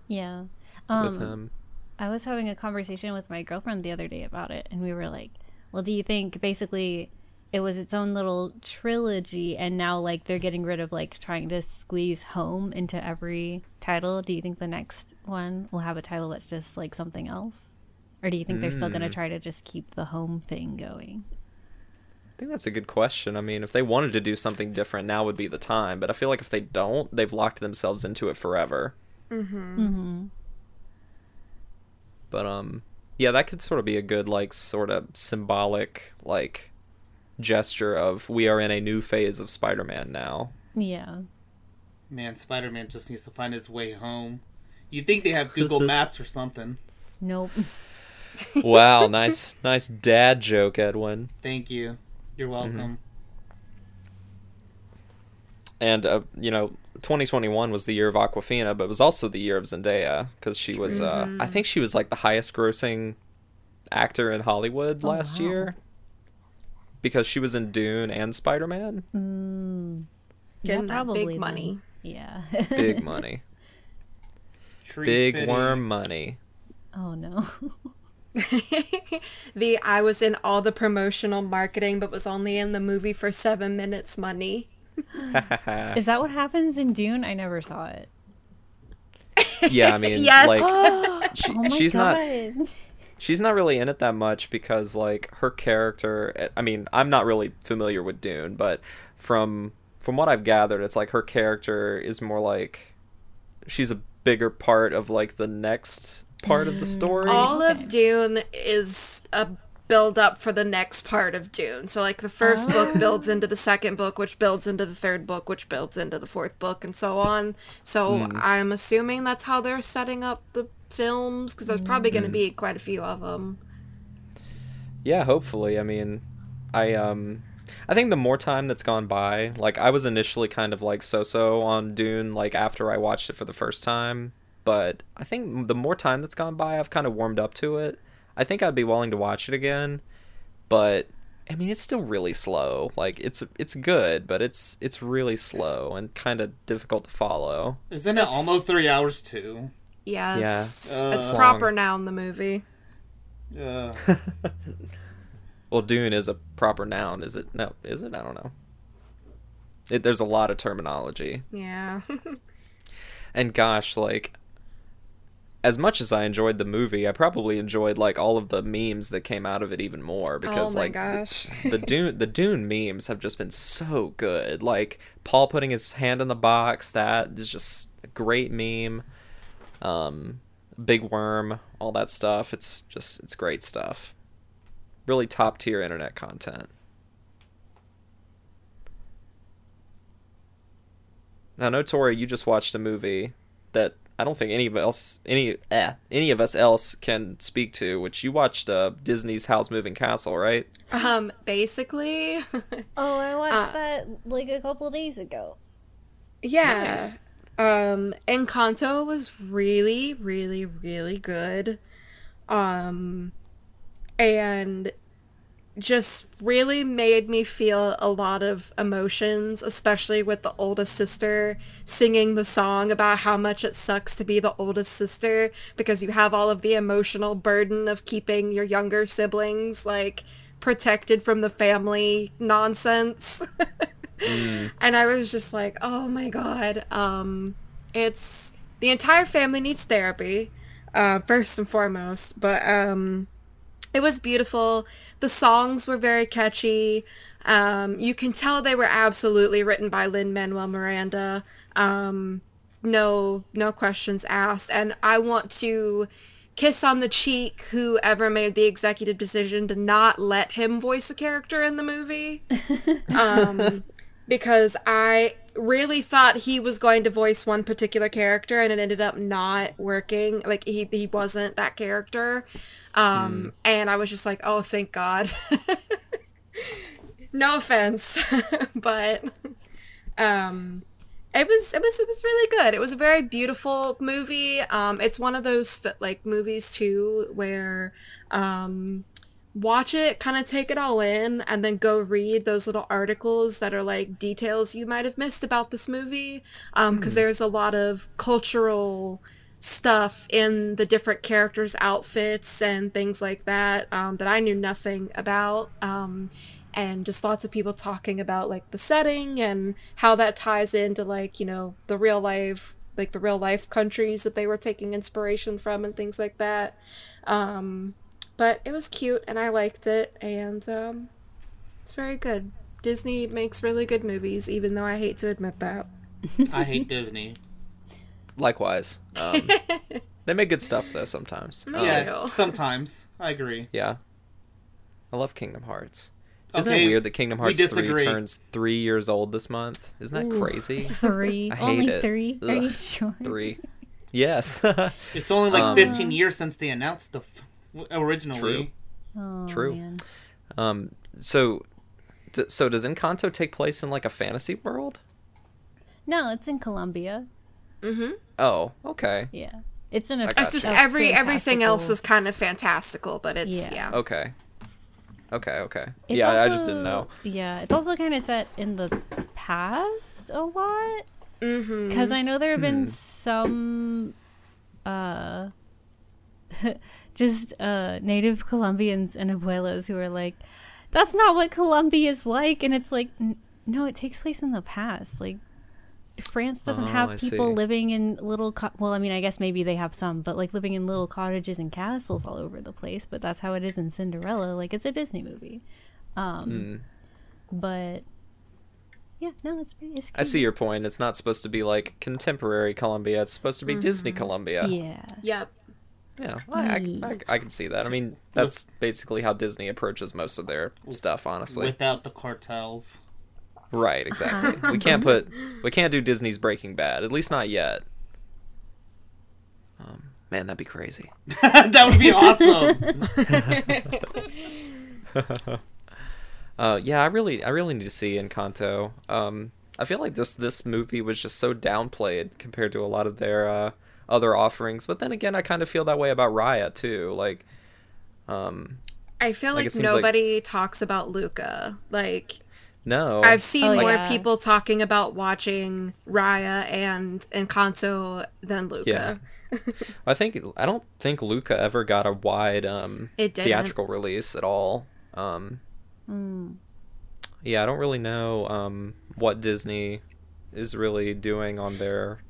[SPEAKER 4] yeah.
[SPEAKER 1] with
[SPEAKER 4] Um,
[SPEAKER 1] him.
[SPEAKER 4] I was having a conversation with my girlfriend the other day about it, and we were like, "Well, do you think basically it was its own little trilogy, and now like they're getting rid of like trying to squeeze home into every title? Do you think the next one will have a title that's just like something else, or do you think they're still going to
[SPEAKER 1] Mm.
[SPEAKER 4] try to just keep the home thing going?"
[SPEAKER 1] I think that's a good question. I mean, if they wanted to do something different, now would be the time. But I feel like if they don't, they've locked themselves into it forever.
[SPEAKER 4] Mm-hmm.
[SPEAKER 1] But um yeah, that could sort of be a good like sort of symbolic like gesture of we are in a new phase of Spider-Man now.
[SPEAKER 4] Yeah.
[SPEAKER 2] Man, Spider Man just needs to find his way home. You think they have Google *laughs* Maps or something?
[SPEAKER 4] Nope. *laughs*
[SPEAKER 1] Wow, *laughs* nice nice dad joke, Edwin.
[SPEAKER 2] Thank you. You're welcome.
[SPEAKER 1] And uh, you know, 2021 was the year of Awkwafina, but it was also the year of Zendaya because she was uh I think she was like the highest grossing actor in Hollywood
[SPEAKER 4] Oh,
[SPEAKER 1] last
[SPEAKER 4] wow.
[SPEAKER 1] year. Because she was in Dune and Spider-Man.
[SPEAKER 4] Mm.
[SPEAKER 3] getting
[SPEAKER 4] Yeah, probably
[SPEAKER 3] big
[SPEAKER 4] then.
[SPEAKER 3] money.
[SPEAKER 4] Yeah.
[SPEAKER 1] Big *laughs* money.
[SPEAKER 2] Tree
[SPEAKER 1] Big
[SPEAKER 2] fitting.
[SPEAKER 1] worm money.
[SPEAKER 4] oh no. *laughs*
[SPEAKER 3] the I was in all the promotional marketing but was only in the movie for seven minutes money.
[SPEAKER 4] Is that what happens in Dune? I never saw it.
[SPEAKER 1] yeah, I mean, *laughs*
[SPEAKER 3] Yes.
[SPEAKER 1] like *gasps* she,
[SPEAKER 4] oh
[SPEAKER 1] she's
[SPEAKER 4] god.
[SPEAKER 1] not she's not really in it that much because like her character i mean i'm not really familiar with dune but from from what i've gathered it's like her character is more like she's a bigger part of like the next part of the mm, story
[SPEAKER 3] All of Dune is a build up for the next part of Dune. So like the first book builds into the second book, which builds into the third book, which builds into the fourth book, and so on. So I'm assuming that's how they're setting up the films because there's probably going to be quite a few of them.
[SPEAKER 1] yeah hopefully i mean i um i think the more time that's gone by like i was initially kind of like so-so on dune like after i watched it for the first time but i think the more time that's gone by i've kind of warmed up to it i think i'd be willing to watch it again but i mean it's still really slow. Like it's it's good but it's it's really slow and kind of difficult to follow.
[SPEAKER 2] Isn't it almost three hours too?
[SPEAKER 3] Yes,
[SPEAKER 2] Yeah.
[SPEAKER 3] it's
[SPEAKER 2] Uh,
[SPEAKER 3] proper now in the movie.
[SPEAKER 2] Uh, *laughs*
[SPEAKER 1] well dune is a proper noun is it? No is it? I don't know. It, there's a lot of terminology.
[SPEAKER 3] Yeah. *laughs*
[SPEAKER 1] And gosh, like as much as I enjoyed the movie, I probably enjoyed like all of the memes that came out of it even more because
[SPEAKER 3] oh my
[SPEAKER 1] like
[SPEAKER 3] gosh.
[SPEAKER 1] the Dune the Dune memes have just been so good. Like Paul putting his hand in the box, that is just a great meme. Um Big Worm, all that stuff. It's just it's great stuff. Really top tier internet content. Now, know Tori, you just watched a movie that I don't think any of else, any eh, any of us else can speak to. Which you watched uh, Disney's Howl's Moving Castle, right?
[SPEAKER 3] um, basically, *laughs*
[SPEAKER 4] Oh, I watched
[SPEAKER 3] Uh,
[SPEAKER 4] that like a couple days ago.
[SPEAKER 3] yeah.
[SPEAKER 1] Nice.
[SPEAKER 3] Um, Encanto was really, really, really good. Um, and just really made me feel a lot of emotions, especially with the oldest sister singing the song about how much it sucks to be the oldest sister because you have all of the emotional burden of keeping your younger siblings like protected from the family nonsense. *laughs* And I was just like, "Oh my god, um it's the entire family needs therapy, uh first and foremost, but um it was beautiful. The songs were very catchy. Um, you can tell they were absolutely written by Lin Manuel Miranda. Um, no, no questions asked. And I want to kiss on the cheek whoever made the executive decision to not let him voice a character in the movie. *laughs* um, because I really thought he was going to voice one particular character and it ended up not working. Like he, he wasn't that character. Um, and I was just like, oh, thank God. *laughs* no offense, *laughs* but, um, it was it was it was really good. It was a very beautiful movie. Um, it's one of those like movies too where um, watch it, kind of take it all in, and then go read those little articles that are like details you might have missed about this movie. Because there's a lot of cultural stuff in the different characters' outfits and things like that um, that I knew nothing about. Um, and just lots of people talking about like the setting and how that ties into like you know the real life like the real life countries that they were taking inspiration from and things like that um but it was cute and i liked it and um it's very good disney makes really good movies even though i hate to admit that *laughs*
[SPEAKER 2] I hate Disney.
[SPEAKER 1] Likewise, um, *laughs* they make good stuff though sometimes. Um,
[SPEAKER 2] Yeah, sometimes I agree.
[SPEAKER 1] yeah. I love Kingdom Hearts. Isn't
[SPEAKER 2] Okay,
[SPEAKER 1] it weird that Kingdom Hearts 3 turns three years old this month? Isn't that
[SPEAKER 3] Ooh.
[SPEAKER 1] crazy?
[SPEAKER 4] Three. *laughs*
[SPEAKER 1] I hate
[SPEAKER 4] Only
[SPEAKER 1] it.
[SPEAKER 4] three? Are you sure?
[SPEAKER 1] Three. Yes.
[SPEAKER 2] It's only like
[SPEAKER 1] Um,
[SPEAKER 2] 15 years since they announced the f- originally.
[SPEAKER 1] True.
[SPEAKER 4] Oh,
[SPEAKER 1] True.
[SPEAKER 4] Man.
[SPEAKER 1] um. So, d- so does Encanto take place in like a fantasy world?
[SPEAKER 4] No, it's in Colombia.
[SPEAKER 3] mm-hmm
[SPEAKER 1] Oh, okay.
[SPEAKER 4] Yeah. It's in a.
[SPEAKER 1] I
[SPEAKER 3] it's just every everything else is kind of fantastical but it's
[SPEAKER 4] Yeah.
[SPEAKER 3] yeah,
[SPEAKER 1] Okay. Okay. Okay.
[SPEAKER 4] It's
[SPEAKER 1] yeah, I just didn't know.
[SPEAKER 4] Yeah, it's also kind of set in the past a lot.
[SPEAKER 3] Mm-hmm.
[SPEAKER 4] Because I know there have been
[SPEAKER 1] Hmm.
[SPEAKER 4] some, uh, *laughs* just uh, native Colombians and abuelas who are like, that's not what Colombia is like. And it's like, n- no, it takes place in the past. Like, France doesn't
[SPEAKER 1] Oh,
[SPEAKER 4] have
[SPEAKER 1] I
[SPEAKER 4] people
[SPEAKER 1] see.
[SPEAKER 4] living in little, co- well, I mean, I guess maybe they have some, but like living in little cottages and castles all over the place. But that's how it is in Cinderella. Like, it's a Disney movie. Um,
[SPEAKER 1] Mm.
[SPEAKER 4] But yeah, no, it's pretty. It's
[SPEAKER 1] I see your point. It's not supposed to be like contemporary Colombia. It's supposed to be Disney Colombia.
[SPEAKER 4] Yeah.
[SPEAKER 3] Yep.
[SPEAKER 1] Yeah, I, I, I, I can see that. I mean, that's basically how Disney approaches most of their stuff, honestly.
[SPEAKER 2] Without the cartels.
[SPEAKER 1] Right, exactly. we can't put we can't do Disney's Breaking Bad, at least not yet. Um, man, that'd be crazy. *laughs*
[SPEAKER 2] that would be awesome. *laughs* *laughs*
[SPEAKER 1] Uh, yeah, I really I really need to see Encanto. Um, I feel like this this movie was just so downplayed compared to a lot of their uh, other offerings. But then again, I kind of feel that way about Raya too. Like, um,
[SPEAKER 3] I feel
[SPEAKER 1] Like,
[SPEAKER 3] like,
[SPEAKER 1] it seems like-
[SPEAKER 3] nobody talks about Luca. Like
[SPEAKER 1] no,
[SPEAKER 3] I've seen
[SPEAKER 4] Oh,
[SPEAKER 3] more
[SPEAKER 4] yeah.
[SPEAKER 3] people talking about watching Raya and Encanto than Luca.
[SPEAKER 1] I think I don't think Luca ever got a wide um,
[SPEAKER 3] It
[SPEAKER 1] theatrical release at all. Um, Yeah, I don't really know um, what Disney is really doing on their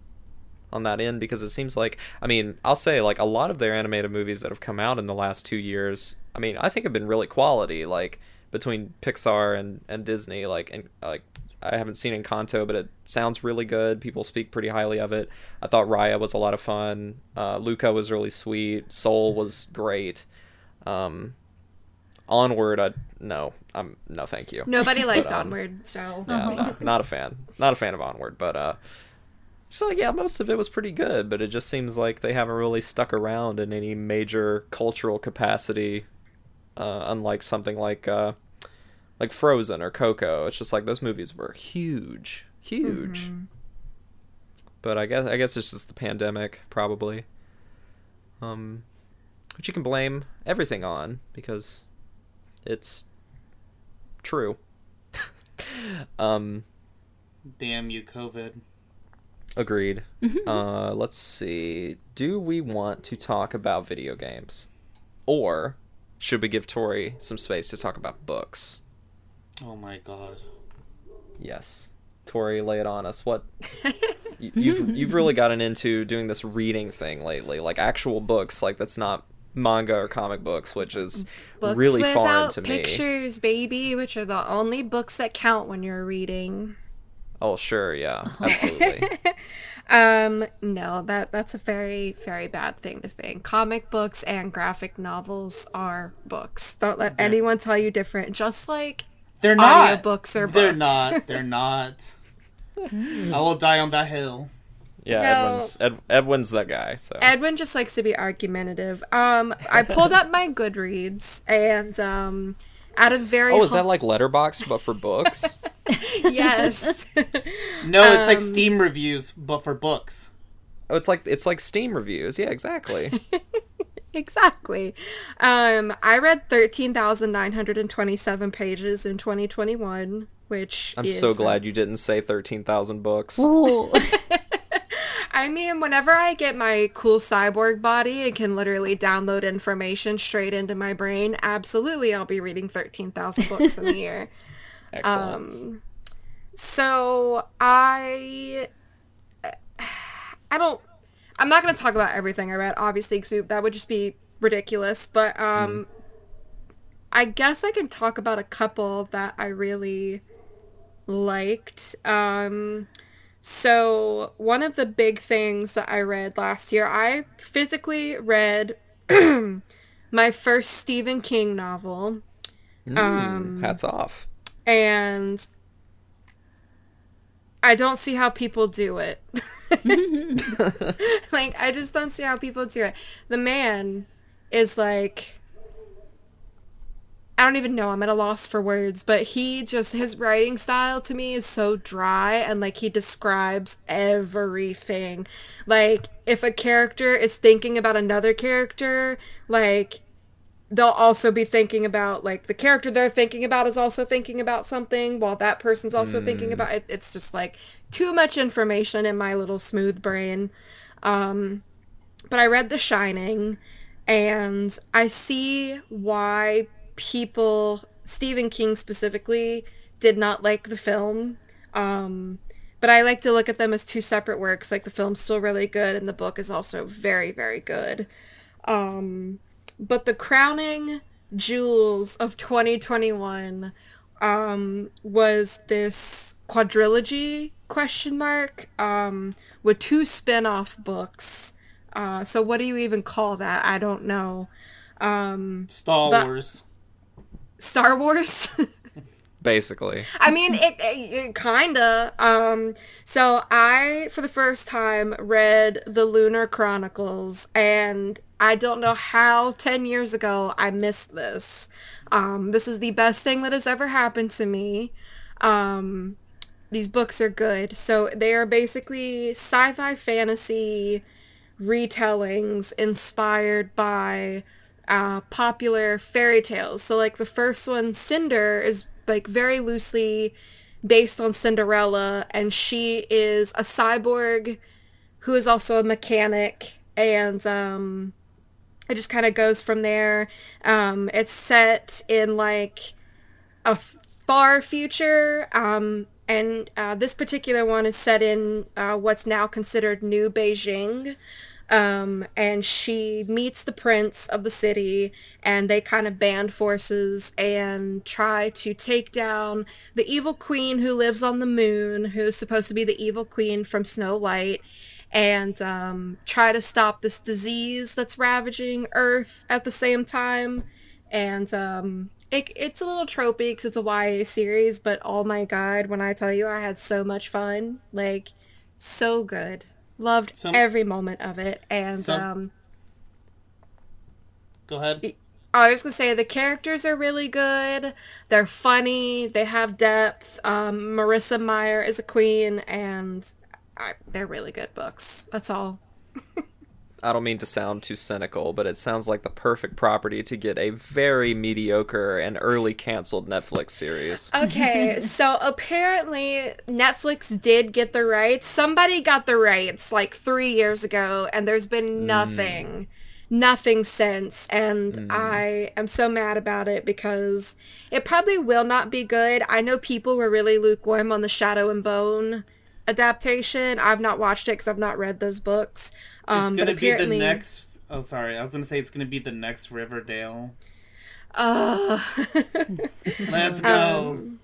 [SPEAKER 1] on that end because it seems like I mean I'll say like a lot of their animated movies that have come out in the last two years I mean I think have been really quality like between Pixar and and Disney like and like I haven't seen Encanto but it sounds really good. People speak pretty highly of it. I thought Raya was a lot of fun. Uh, Luca was really sweet. Soul was great. Um, Onward I no I'm no thank you.
[SPEAKER 3] Nobody *laughs* liked
[SPEAKER 1] um,
[SPEAKER 3] Onward, so.
[SPEAKER 1] yeah, no, not a fan. Not a fan of Onward, but uh just like yeah, most of it was pretty good, but it just seems like they haven't really stuck around in any major cultural capacity uh unlike something like uh like Frozen or Coco. It's just like those movies were huge, huge. But I guess I guess it's just the pandemic probably. Um which you can blame everything on because it's true. *laughs* um
[SPEAKER 2] Damn you, COVID.
[SPEAKER 1] Agreed. uh, let's see. Do we want to talk about video games? Or should we give Tori some space to talk about books?
[SPEAKER 2] Oh my god.
[SPEAKER 1] Yes. Tori, lay it on us. What *laughs* you, you've you've really gotten into doing this reading thing lately, like actual books, like that's not manga or comic books, which is
[SPEAKER 3] books
[SPEAKER 1] really
[SPEAKER 3] without
[SPEAKER 1] foreign to me.
[SPEAKER 3] pictures, baby, which are the only books that count when you're reading.
[SPEAKER 1] Oh, sure, yeah, *laughs* absolutely.
[SPEAKER 3] Um, no, that that's a very very bad thing to think. Comic books and graphic novels are books. Don't let anyone tell you different. Just like
[SPEAKER 2] They're not.
[SPEAKER 3] Audiobooks are
[SPEAKER 2] They're
[SPEAKER 3] books.
[SPEAKER 2] not. *laughs* They're not. I will die on that hill.
[SPEAKER 1] Yeah,
[SPEAKER 3] No.
[SPEAKER 1] Edwin's Ed, Edwin's that guy. So
[SPEAKER 3] Edwin just likes to be argumentative. Um, I pulled up my Goodreads and um, at a very
[SPEAKER 1] oh, is
[SPEAKER 3] hum-
[SPEAKER 1] that like Letterboxd but for books? *laughs*
[SPEAKER 3] yes. *laughs*
[SPEAKER 2] No, it's like
[SPEAKER 3] Um,
[SPEAKER 2] Steam reviews, but for books.
[SPEAKER 1] Oh, it's like it's like Steam reviews. Yeah, exactly. *laughs*
[SPEAKER 3] exactly. Um, I read 13,927 pages in 2021, which
[SPEAKER 1] I'm
[SPEAKER 3] is,
[SPEAKER 1] so glad you didn't say thirteen thousand books.
[SPEAKER 3] I mean, whenever I get my cool cyborg body and can literally download information straight into my brain, absolutely I'll be reading 13,000 books in a year. *laughs*
[SPEAKER 1] Excellent.
[SPEAKER 3] Um, so I, I don't, I'm not going to talk about everything I read, obviously, 'cause that would just be ridiculous. But um, I guess I can talk about a couple that I really liked. Um, so one of the big things that I read last year, I physically read *clears throat* my first Stephen King novel.
[SPEAKER 1] Mm, hats off.
[SPEAKER 3] and I don't see how people do it. *laughs* *laughs* like I just don't see how people do it. The man is like I don't even know. I'm at a loss for words, but he just his writing style to me is so dry and like he describes everything. Like if a character is thinking about another character, like they'll also be thinking about like the character they're thinking about is also thinking about something while that person's also thinking about it. It's just like too much information in my little smooth brain. Um, but I read The Shining, and I see why people, Stephen King specifically, did not like the film. Um, but I like to look at them as two separate works. Like the film's still really good, and the book is also very, very good. Um, but the crowning jewels of 2021 um, was this quadrilogy question mark um, with two spin-off books. Uh, so what do you even call that? I don't know. Um,
[SPEAKER 2] Star Wars.
[SPEAKER 3] Star Wars. *laughs*
[SPEAKER 1] Basically.
[SPEAKER 3] I mean, it, it, it kinda. Um, so I, for the first time, read the Lunar Chronicles, and I don't know how ten years ago I missed this. Um, this is the best thing that has ever happened to me. Um, these books are good. So they are basically sci-fi fantasy retellings inspired by uh, popular fairy tales. So like the first one, Cinder, is like very loosely based on Cinderella, and she is a cyborg who is also a mechanic, and um, it just kind of goes from there. Um, it's set in like a far future, um, and uh, this particular one is set in uh, what's now considered New Beijing. Um, and she meets the prince of the city, and they kind of band forces and try to take down the evil queen who lives on the moon, who's supposed to be the evil queen from Snow White, and um, try to stop this disease that's ravaging Earth at the same time. And um, it, it's a little tropey because it's a YA series, but oh my god, when I tell you I had so much fun, like so good. Loved
[SPEAKER 2] Some-
[SPEAKER 3] every moment of it. And
[SPEAKER 2] Some-
[SPEAKER 3] um
[SPEAKER 2] Go ahead.
[SPEAKER 3] I was gonna say the characters are really good. They're funny. They have depth. Um, Marissa Meyer is a queen, and I, they're really good books. That's all. *laughs*
[SPEAKER 1] I don't mean to sound too cynical, but it sounds like the perfect property to get a very mediocre and early canceled Netflix series.
[SPEAKER 3] Okay, *laughs* so apparently Netflix did get the rights. Somebody got the rights like three years ago, and there's been hmm. nothing, nothing since. And hmm. I am so mad about it because it probably will not be good. I know people were really lukewarm on the Shadow and Bone adaptation. I've not watched it because I've not read those books. Um,
[SPEAKER 2] it's
[SPEAKER 3] but
[SPEAKER 2] gonna be the next. Oh, sorry. I was gonna say it's gonna be the next Riverdale.
[SPEAKER 3] Uh,
[SPEAKER 2] Let's *laughs* go.
[SPEAKER 3] Um,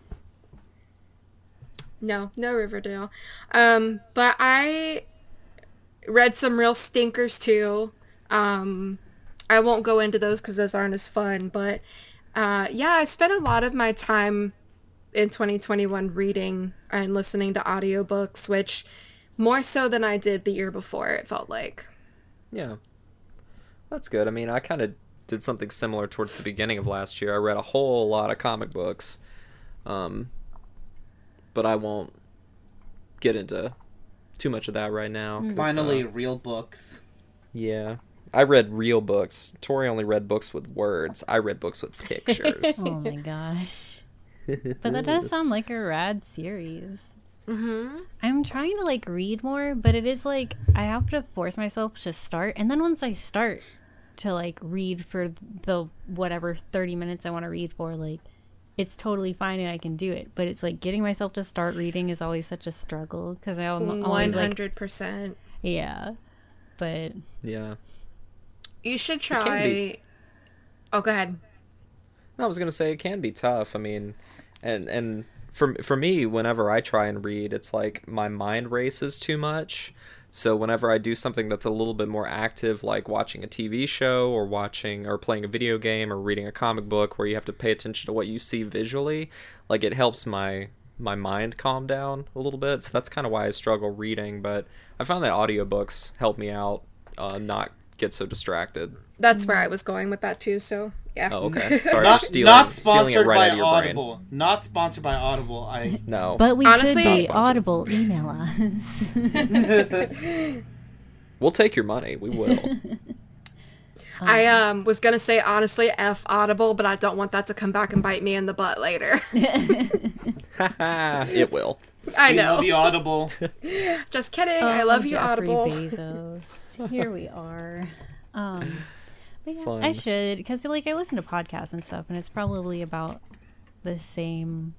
[SPEAKER 3] No, no Riverdale. Um, but I read some real stinkers too. Um, I won't go into those because those aren't as fun. But uh, yeah, I spent a lot of my time in 2021 reading and listening to audiobooks, which more so than I did the year before. It felt like.
[SPEAKER 1] Yeah. That's good. I mean, I kind of did something similar towards the beginning of last year. I read a whole lot of comic books. Um, but I won't get into too much of that right now.
[SPEAKER 2] Finally,
[SPEAKER 1] uh,
[SPEAKER 2] real books.
[SPEAKER 1] yeah. I read real books. Tori only read books with words. I read books with *laughs* pictures.
[SPEAKER 4] Oh my gosh. But that does sound like a rad series.
[SPEAKER 3] Mm-hmm.
[SPEAKER 4] I'm trying to like read more, but it is like I have to force myself to start, and then once I start to like read for the whatever 30 minutes I want to read for, like it's totally fine and I can do it. But it's like getting myself to start reading is always such a struggle because I'm
[SPEAKER 3] One
[SPEAKER 4] always like,
[SPEAKER 3] hundred percent.
[SPEAKER 4] yeah. But
[SPEAKER 1] yeah.
[SPEAKER 3] You should try. Oh, go ahead.
[SPEAKER 1] I was gonna say it can be tough. I mean, and and for for me, whenever I try and read, it's like my mind races too much. So whenever I do something that's a little bit more active, like watching a TV show or watching or playing a video game or reading a comic book, where you have to pay attention to what you see visually, like it helps my my mind calm down a little bit. So that's kind of why I struggle reading. But I found that audiobooks help me out, uh, not get so distracted.
[SPEAKER 3] That's where I was going with that too. So yeah.
[SPEAKER 1] Oh, okay. *laughs* Sorry
[SPEAKER 2] Not,
[SPEAKER 1] for stealing,
[SPEAKER 2] not
[SPEAKER 1] stealing it
[SPEAKER 2] sponsored
[SPEAKER 1] right
[SPEAKER 2] by
[SPEAKER 1] out of your brain.
[SPEAKER 2] Audible. Not sponsored by Audible. I.
[SPEAKER 1] No.
[SPEAKER 4] but we
[SPEAKER 3] Honestly-
[SPEAKER 4] could
[SPEAKER 3] Not
[SPEAKER 4] be audible. Email us. *laughs*
[SPEAKER 1] We'll take your money. We will. *laughs*
[SPEAKER 3] I um was gonna say honestly F Audible, but I don't want that to come back and bite me in the butt later.
[SPEAKER 1] it will.
[SPEAKER 3] I
[SPEAKER 2] We
[SPEAKER 3] know.
[SPEAKER 2] love you, Audible.
[SPEAKER 3] Just kidding. I love you,
[SPEAKER 4] Oh, Jeffrey
[SPEAKER 3] Audible.
[SPEAKER 4] Bezos. Here we are. Um, but yeah, I should because like I listen to podcasts and stuff, and it's probably about the same.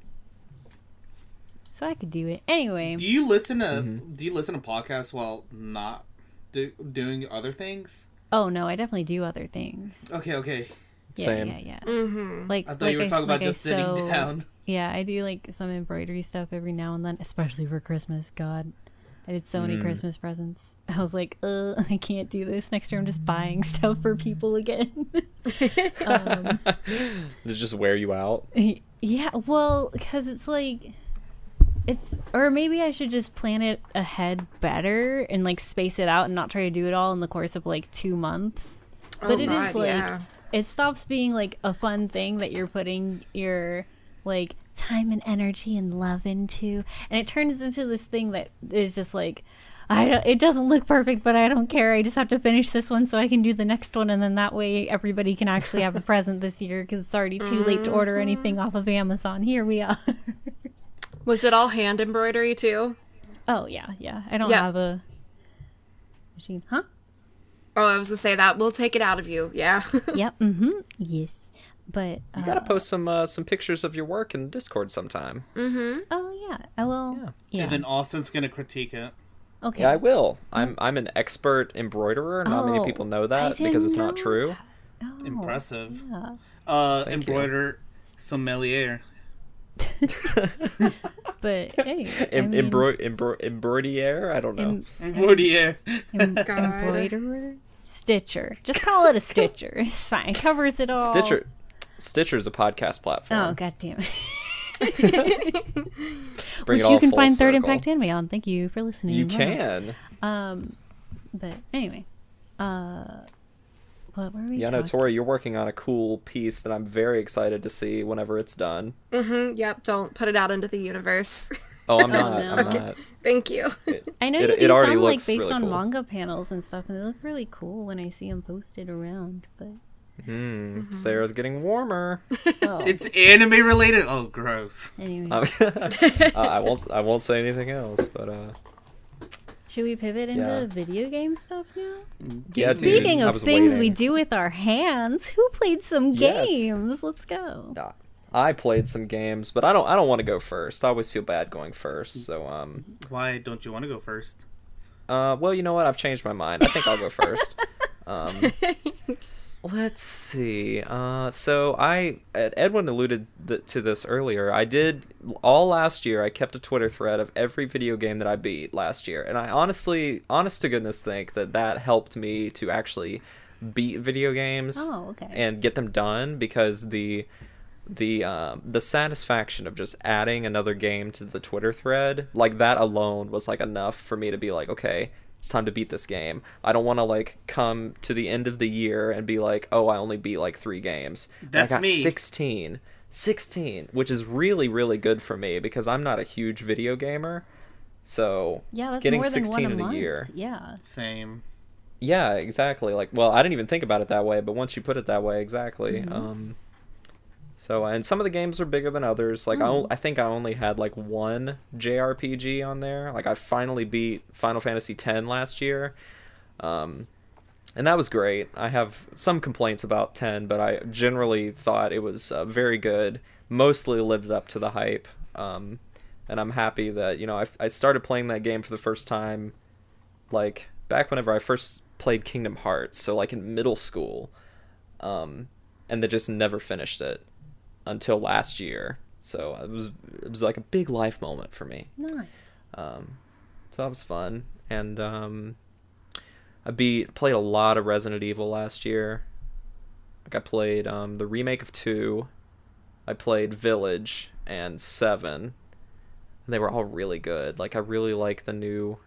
[SPEAKER 4] So I could do it anyway.
[SPEAKER 2] Do you listen to
[SPEAKER 1] Mm-hmm.
[SPEAKER 2] Do you listen to podcasts while not do, doing other things?
[SPEAKER 4] Oh no, I definitely do other things.
[SPEAKER 2] Okay, okay.
[SPEAKER 4] Yeah,
[SPEAKER 1] Same.
[SPEAKER 4] yeah, yeah.
[SPEAKER 3] Mm-hmm.
[SPEAKER 4] Like
[SPEAKER 2] I thought
[SPEAKER 4] like
[SPEAKER 2] you were talking about
[SPEAKER 4] like I
[SPEAKER 2] just sitting
[SPEAKER 4] sew-
[SPEAKER 2] down. *laughs*
[SPEAKER 4] Yeah, I do like some embroidery stuff every now and then, especially for Christmas. God, I did so
[SPEAKER 1] Mm.
[SPEAKER 4] many Christmas presents. *laughs* I was like, uh, I can't do this. Next year, I'm just buying stuff for people again. *laughs* *laughs* um,
[SPEAKER 1] To just wear you out.
[SPEAKER 4] yeah, well, because it's like, it's, or maybe I should just plan it ahead better and like space it out and not try to do it all in the course of like two months. But
[SPEAKER 3] Oh
[SPEAKER 4] it is
[SPEAKER 3] God,
[SPEAKER 4] like,
[SPEAKER 3] yeah.
[SPEAKER 4] it stops being like a fun thing that you're putting your like time and energy and love into. And it turns into this thing that is just like I don't, it doesn't look perfect but I don't care. I just have to finish this one so I can do the next one. And then that way everybody can actually have a *laughs* present this year because it's already too late to order anything off of Amazon. Here we are. *laughs*
[SPEAKER 3] Was it all hand embroidery too?
[SPEAKER 4] oh yeah yeah. I don't
[SPEAKER 3] Yeah.
[SPEAKER 4] have a machine. Huh?
[SPEAKER 3] Oh, I was gonna say that. We'll take it out of you. Yeah. *laughs*
[SPEAKER 4] yep mm-hmm. Yes but uh,
[SPEAKER 1] You gotta post some uh, some pictures of your work in Discord sometime.
[SPEAKER 4] oh yeah I will
[SPEAKER 1] Yeah.
[SPEAKER 4] yeah,
[SPEAKER 2] And then Austin's gonna critique it.
[SPEAKER 4] okay
[SPEAKER 1] Yeah, I will. I'm I'm an expert embroiderer. Not many
[SPEAKER 4] Oh,
[SPEAKER 1] people know that because it's
[SPEAKER 4] didn't
[SPEAKER 1] true.
[SPEAKER 4] Oh,
[SPEAKER 2] Impressive.
[SPEAKER 4] yeah.
[SPEAKER 2] Uh,
[SPEAKER 1] Thank you.
[SPEAKER 2] embroider sommelier. *laughs*
[SPEAKER 4] But hey, I
[SPEAKER 1] Em-
[SPEAKER 4] mean,
[SPEAKER 1] embro- embro- embroidier? I don't know.
[SPEAKER 4] em-
[SPEAKER 2] Embroidier.
[SPEAKER 4] em- *laughs* embroiderer, stitcher. Just call it a *laughs* stitcher. It's fine. It covers it all.
[SPEAKER 1] Stitcher. Stitcher's a podcast platform.
[SPEAKER 4] Oh god damn it. *laughs*
[SPEAKER 1] Bring
[SPEAKER 4] Which
[SPEAKER 1] it
[SPEAKER 4] you can
[SPEAKER 1] full
[SPEAKER 4] find Third. Impact Anime on. Thank you for listening.
[SPEAKER 1] You
[SPEAKER 4] Wow.
[SPEAKER 1] can.
[SPEAKER 4] Um, but anyway, uh, what were we?
[SPEAKER 1] Yeah, no, Tori, you're working on a cool piece that I'm very excited to see whenever it's done.
[SPEAKER 3] mm-hmm. Yep. Don't put it out into the universe.
[SPEAKER 1] Oh, I'm *laughs*
[SPEAKER 4] Oh,
[SPEAKER 1] not. I'm
[SPEAKER 4] no.
[SPEAKER 1] not.
[SPEAKER 3] Thank you.
[SPEAKER 4] I know
[SPEAKER 1] It-
[SPEAKER 4] you
[SPEAKER 1] it already
[SPEAKER 4] some like
[SPEAKER 1] looks
[SPEAKER 4] based
[SPEAKER 1] really
[SPEAKER 4] on
[SPEAKER 1] cool.
[SPEAKER 4] manga panels and stuff, and they look really cool when I see them posted around. But
[SPEAKER 1] Hmm. Sarah's getting warmer.
[SPEAKER 4] oh,
[SPEAKER 2] It's anime related. Oh, gross.
[SPEAKER 4] anyway,
[SPEAKER 1] Um, uh, *laughs* I won't. I won't say anything else. But uh,
[SPEAKER 4] should we pivot into
[SPEAKER 1] yeah.
[SPEAKER 4] video game stuff now?
[SPEAKER 1] yeah,
[SPEAKER 4] Speaking
[SPEAKER 1] I
[SPEAKER 4] of
[SPEAKER 1] was
[SPEAKER 4] things we do with our hands, who played some
[SPEAKER 1] Yes.
[SPEAKER 4] games? Let's go.
[SPEAKER 1] I played some games, but I don't. I don't want to go first. I always feel bad going first. So um.
[SPEAKER 2] Why don't you want to go first?
[SPEAKER 1] Uh. Well, you know what? I've changed my mind. I think I'll go first. *laughs* Um. Let's see. Uh, so I, Edwin alluded th- to this earlier. I did all last year. I kept a Twitter thread of every video game that I beat last year, and I honestly, honest to goodness, think that that helped me to actually beat video games
[SPEAKER 4] Oh, okay.
[SPEAKER 1] and get them done because the the um, the satisfaction of just adding another game to the Twitter thread, like that alone, was like enough for me to be like, okay, it's time to beat this game. I don't want to like come to the end of the year and be like, oh, I only beat like three games. And
[SPEAKER 2] That's
[SPEAKER 1] I got
[SPEAKER 2] me.
[SPEAKER 1] 16. 16, which is really really good for me because I'm not a huge video gamer. So
[SPEAKER 4] yeah, that's
[SPEAKER 1] getting
[SPEAKER 4] more than
[SPEAKER 1] 16
[SPEAKER 4] one a
[SPEAKER 1] in a
[SPEAKER 4] month.
[SPEAKER 1] year.
[SPEAKER 4] Yeah.
[SPEAKER 2] Same.
[SPEAKER 1] Yeah, exactly. Like, well, I didn't even think about it that way, but once you put it that way, exactly.
[SPEAKER 4] Mm-hmm.
[SPEAKER 1] Um, so, and some of the games are bigger than others. Like, I,
[SPEAKER 4] Mm.
[SPEAKER 1] on- I think I only had like one JRPG on there. Like, I finally beat Final Fantasy X last year, um, and that was great. I have some complaints about 10, but I generally thought it was uh, very good. Mostly lived up to the hype. Um, and I'm happy that you know I, I started playing that game for the first time like back whenever I first played Kingdom Hearts, so like in middle school, um, and then just never finished it until last year. So it was it was like a big life moment for me.
[SPEAKER 4] Nice.
[SPEAKER 1] Um, so that was fun, and um, I beat played a lot of Resident Evil last year. Like I played um, the remake of two, I played Village and Seven. And they were all really good. Like I really like the new,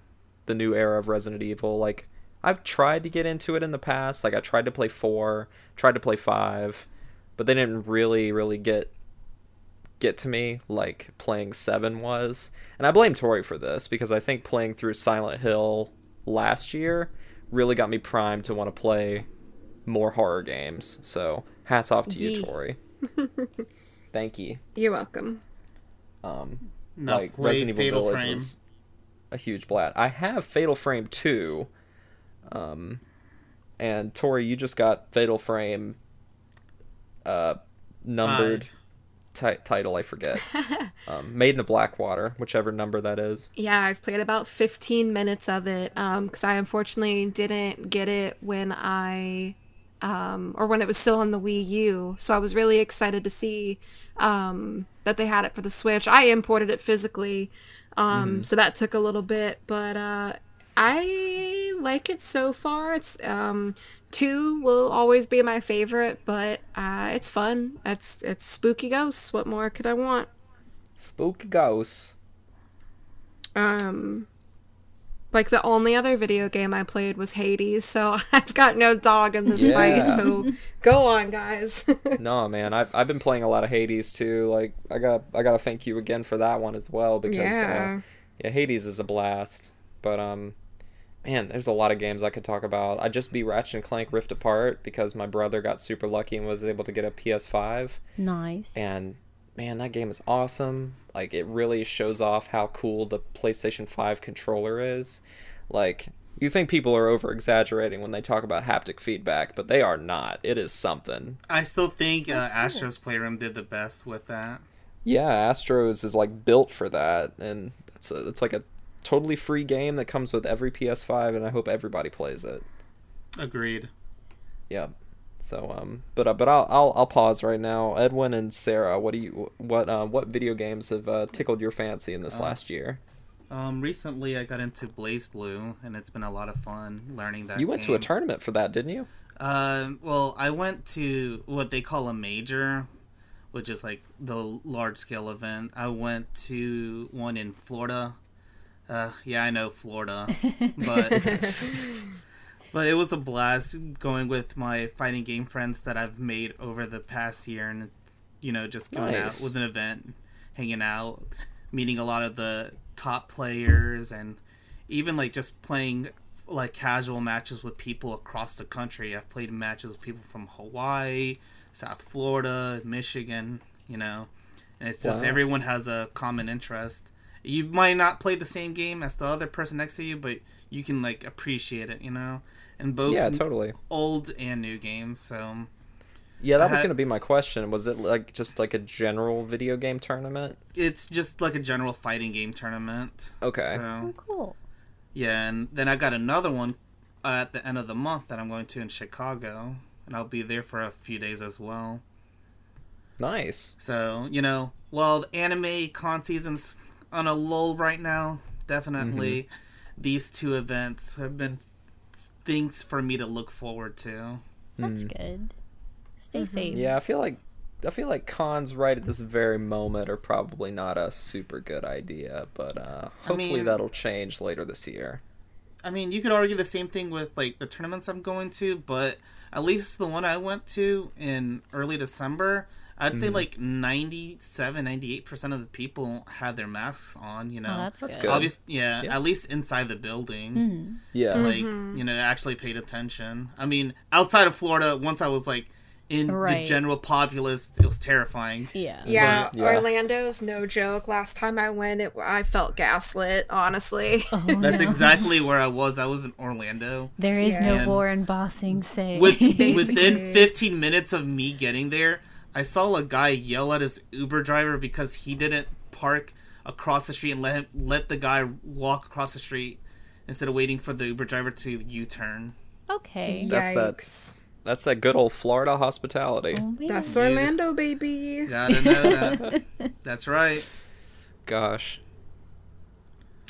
[SPEAKER 1] the new era of Resident Evil. Like I've tried to get into it in the past. Like I tried to play four, tried to play five, but they didn't really, really get get to me like playing seven was. And I blame Tori for this because I think playing through Silent Hill last year really got me primed to want to play more horror games. So hats off to you, Tori. *laughs* Thank you.
[SPEAKER 3] You're welcome.
[SPEAKER 1] Um,
[SPEAKER 2] Now
[SPEAKER 1] like
[SPEAKER 2] play
[SPEAKER 1] Resident Evil
[SPEAKER 2] Fatal
[SPEAKER 1] Village
[SPEAKER 2] Frame.
[SPEAKER 1] was a huge blast. I have Fatal Frame two, um, and Tori, you just got Fatal Frame, uh, numbered ti- title. I forget. *laughs* um, Maiden of Black Water, whichever number that is.
[SPEAKER 3] Yeah, I've played about 15 minutes of it because I unfortunately didn't get it when I, um, or when it was still on the Wii U. So I was really excited to see um, that they had it for the Switch. I imported it physically, um, so that took a little bit, but uh, I like it so far. It's um, two will always be my favorite, but uh, it's fun. It's it's spooky ghosts. What more could I want?
[SPEAKER 1] Spooky Ghosts.
[SPEAKER 3] um like the only other video game I played was Hades, so *laughs* I've got no dog in this
[SPEAKER 1] Yeah.
[SPEAKER 3] fight. So go on, guys. *laughs*
[SPEAKER 1] No, man, I've I've been playing a lot of Hades too. Like I got I got to thank you again for that one as well because
[SPEAKER 3] Yeah.
[SPEAKER 1] uh, yeah, Hades is a blast. But um, man, there's a lot of games I could talk about. I just beat Ratchet and Clank Rift Apart because my brother got super lucky and was able to get a PS5.
[SPEAKER 4] Nice.
[SPEAKER 1] And man, that game is awesome. Like it really shows off how cool the PlayStation 5 controller is. Like you think people are over exaggerating when they talk about haptic feedback, but they are not. It is something.
[SPEAKER 2] I still think uh,
[SPEAKER 4] cool.
[SPEAKER 2] Astro's Playroom did the best with that.
[SPEAKER 1] Yeah, Astros is like built for that, and it's a, it's like a totally free game that comes with every PS5, and I hope everybody plays it.
[SPEAKER 2] Agreed.
[SPEAKER 1] Yeah. So um, but uh, but I'll, I'll I'll pause right now. Edwin and Sarah, what do you what uh what video games have uh, tickled your fancy in this
[SPEAKER 2] Uh,
[SPEAKER 1] last year?
[SPEAKER 2] Um, recently I got into BlazBlue, and it's been a lot of fun learning that.
[SPEAKER 1] You went to a tournament for that, didn't you?
[SPEAKER 2] Uh, well, I went to what they call a major, which is like the large scale event. I went to one in Florida. Uh, yeah, I know Florida, *laughs* but *laughs* but it was a blast going with my fighting game friends that I've made over the past year, and you know, just going
[SPEAKER 1] Nice.
[SPEAKER 2] out with an event, hanging out, meeting a lot of the top players, and even like just playing like casual matches with people across the country. I've played matches with people from Hawaii, South Florida, Michigan, you know. And it's just everyone has a common interest. You might not play the same game as the other person next to you, but you can like appreciate it, you know. And both
[SPEAKER 1] Yeah, totally.
[SPEAKER 2] old and new games. So
[SPEAKER 1] Yeah, that
[SPEAKER 2] I
[SPEAKER 1] was gonna be my question. Was it like just like a general video game tournament?
[SPEAKER 2] it's just like a general fighting game tournament.
[SPEAKER 1] Okay.
[SPEAKER 2] So
[SPEAKER 4] oh, cool.
[SPEAKER 2] Yeah, and then I got another one at the end of the month that I'm going to in Chicago, and I'll be there for a few days as well.
[SPEAKER 1] Nice.
[SPEAKER 2] So, you know, while the anime con season's on a lull right now, definitely
[SPEAKER 1] Mm-hmm.
[SPEAKER 2] these two events have been things for me to look forward to.
[SPEAKER 4] That's good. Stay safe.
[SPEAKER 1] Mm. Yeah, I feel like I feel like cons right at this very moment are probably not a super good idea, but uh,
[SPEAKER 2] I
[SPEAKER 1] hopefully
[SPEAKER 2] mean-
[SPEAKER 1] that'll change later this year.
[SPEAKER 2] I mean, you could argue the same thing with like the tournaments I'm going to, but at least the one I went to in early December, I'd
[SPEAKER 1] Mm-hmm.
[SPEAKER 2] say like 97, 98% of the people had their masks on, you know.
[SPEAKER 4] Oh, that's,
[SPEAKER 1] That's
[SPEAKER 4] good.
[SPEAKER 1] good.
[SPEAKER 2] Obvious, yeah,
[SPEAKER 1] Yeah.
[SPEAKER 2] at least inside the building.
[SPEAKER 4] Mhm.
[SPEAKER 1] Yeah.
[SPEAKER 2] Like,
[SPEAKER 3] Mhm.
[SPEAKER 2] you know, actually paid attention. I mean, outside of Florida, once I was like in the general populace, it was terrifying.
[SPEAKER 4] Yeah.
[SPEAKER 3] Yeah,
[SPEAKER 1] But- yeah.
[SPEAKER 3] Orlando's no joke. Last time I went, it I felt gaslit. Honestly. *laughs*
[SPEAKER 4] Oh, *laughs*
[SPEAKER 2] That's
[SPEAKER 4] no.
[SPEAKER 2] exactly where I was. I was in Orlando.
[SPEAKER 4] There is
[SPEAKER 3] Yeah.
[SPEAKER 4] no
[SPEAKER 2] And-
[SPEAKER 4] war in Bossing Say.
[SPEAKER 2] With, *laughs* within 15 minutes of me getting there, I saw a guy yell at his Uber driver because he didn't park across the street and let him, let the guy walk across the street instead of waiting for the Uber driver to U-turn.
[SPEAKER 4] okay.
[SPEAKER 1] That's that-
[SPEAKER 3] Yikes.
[SPEAKER 1] That's that good old Florida hospitality.
[SPEAKER 4] Oh.
[SPEAKER 3] That's Orlando, baby.
[SPEAKER 2] Gotta know that. *laughs* That's right.
[SPEAKER 1] Gosh.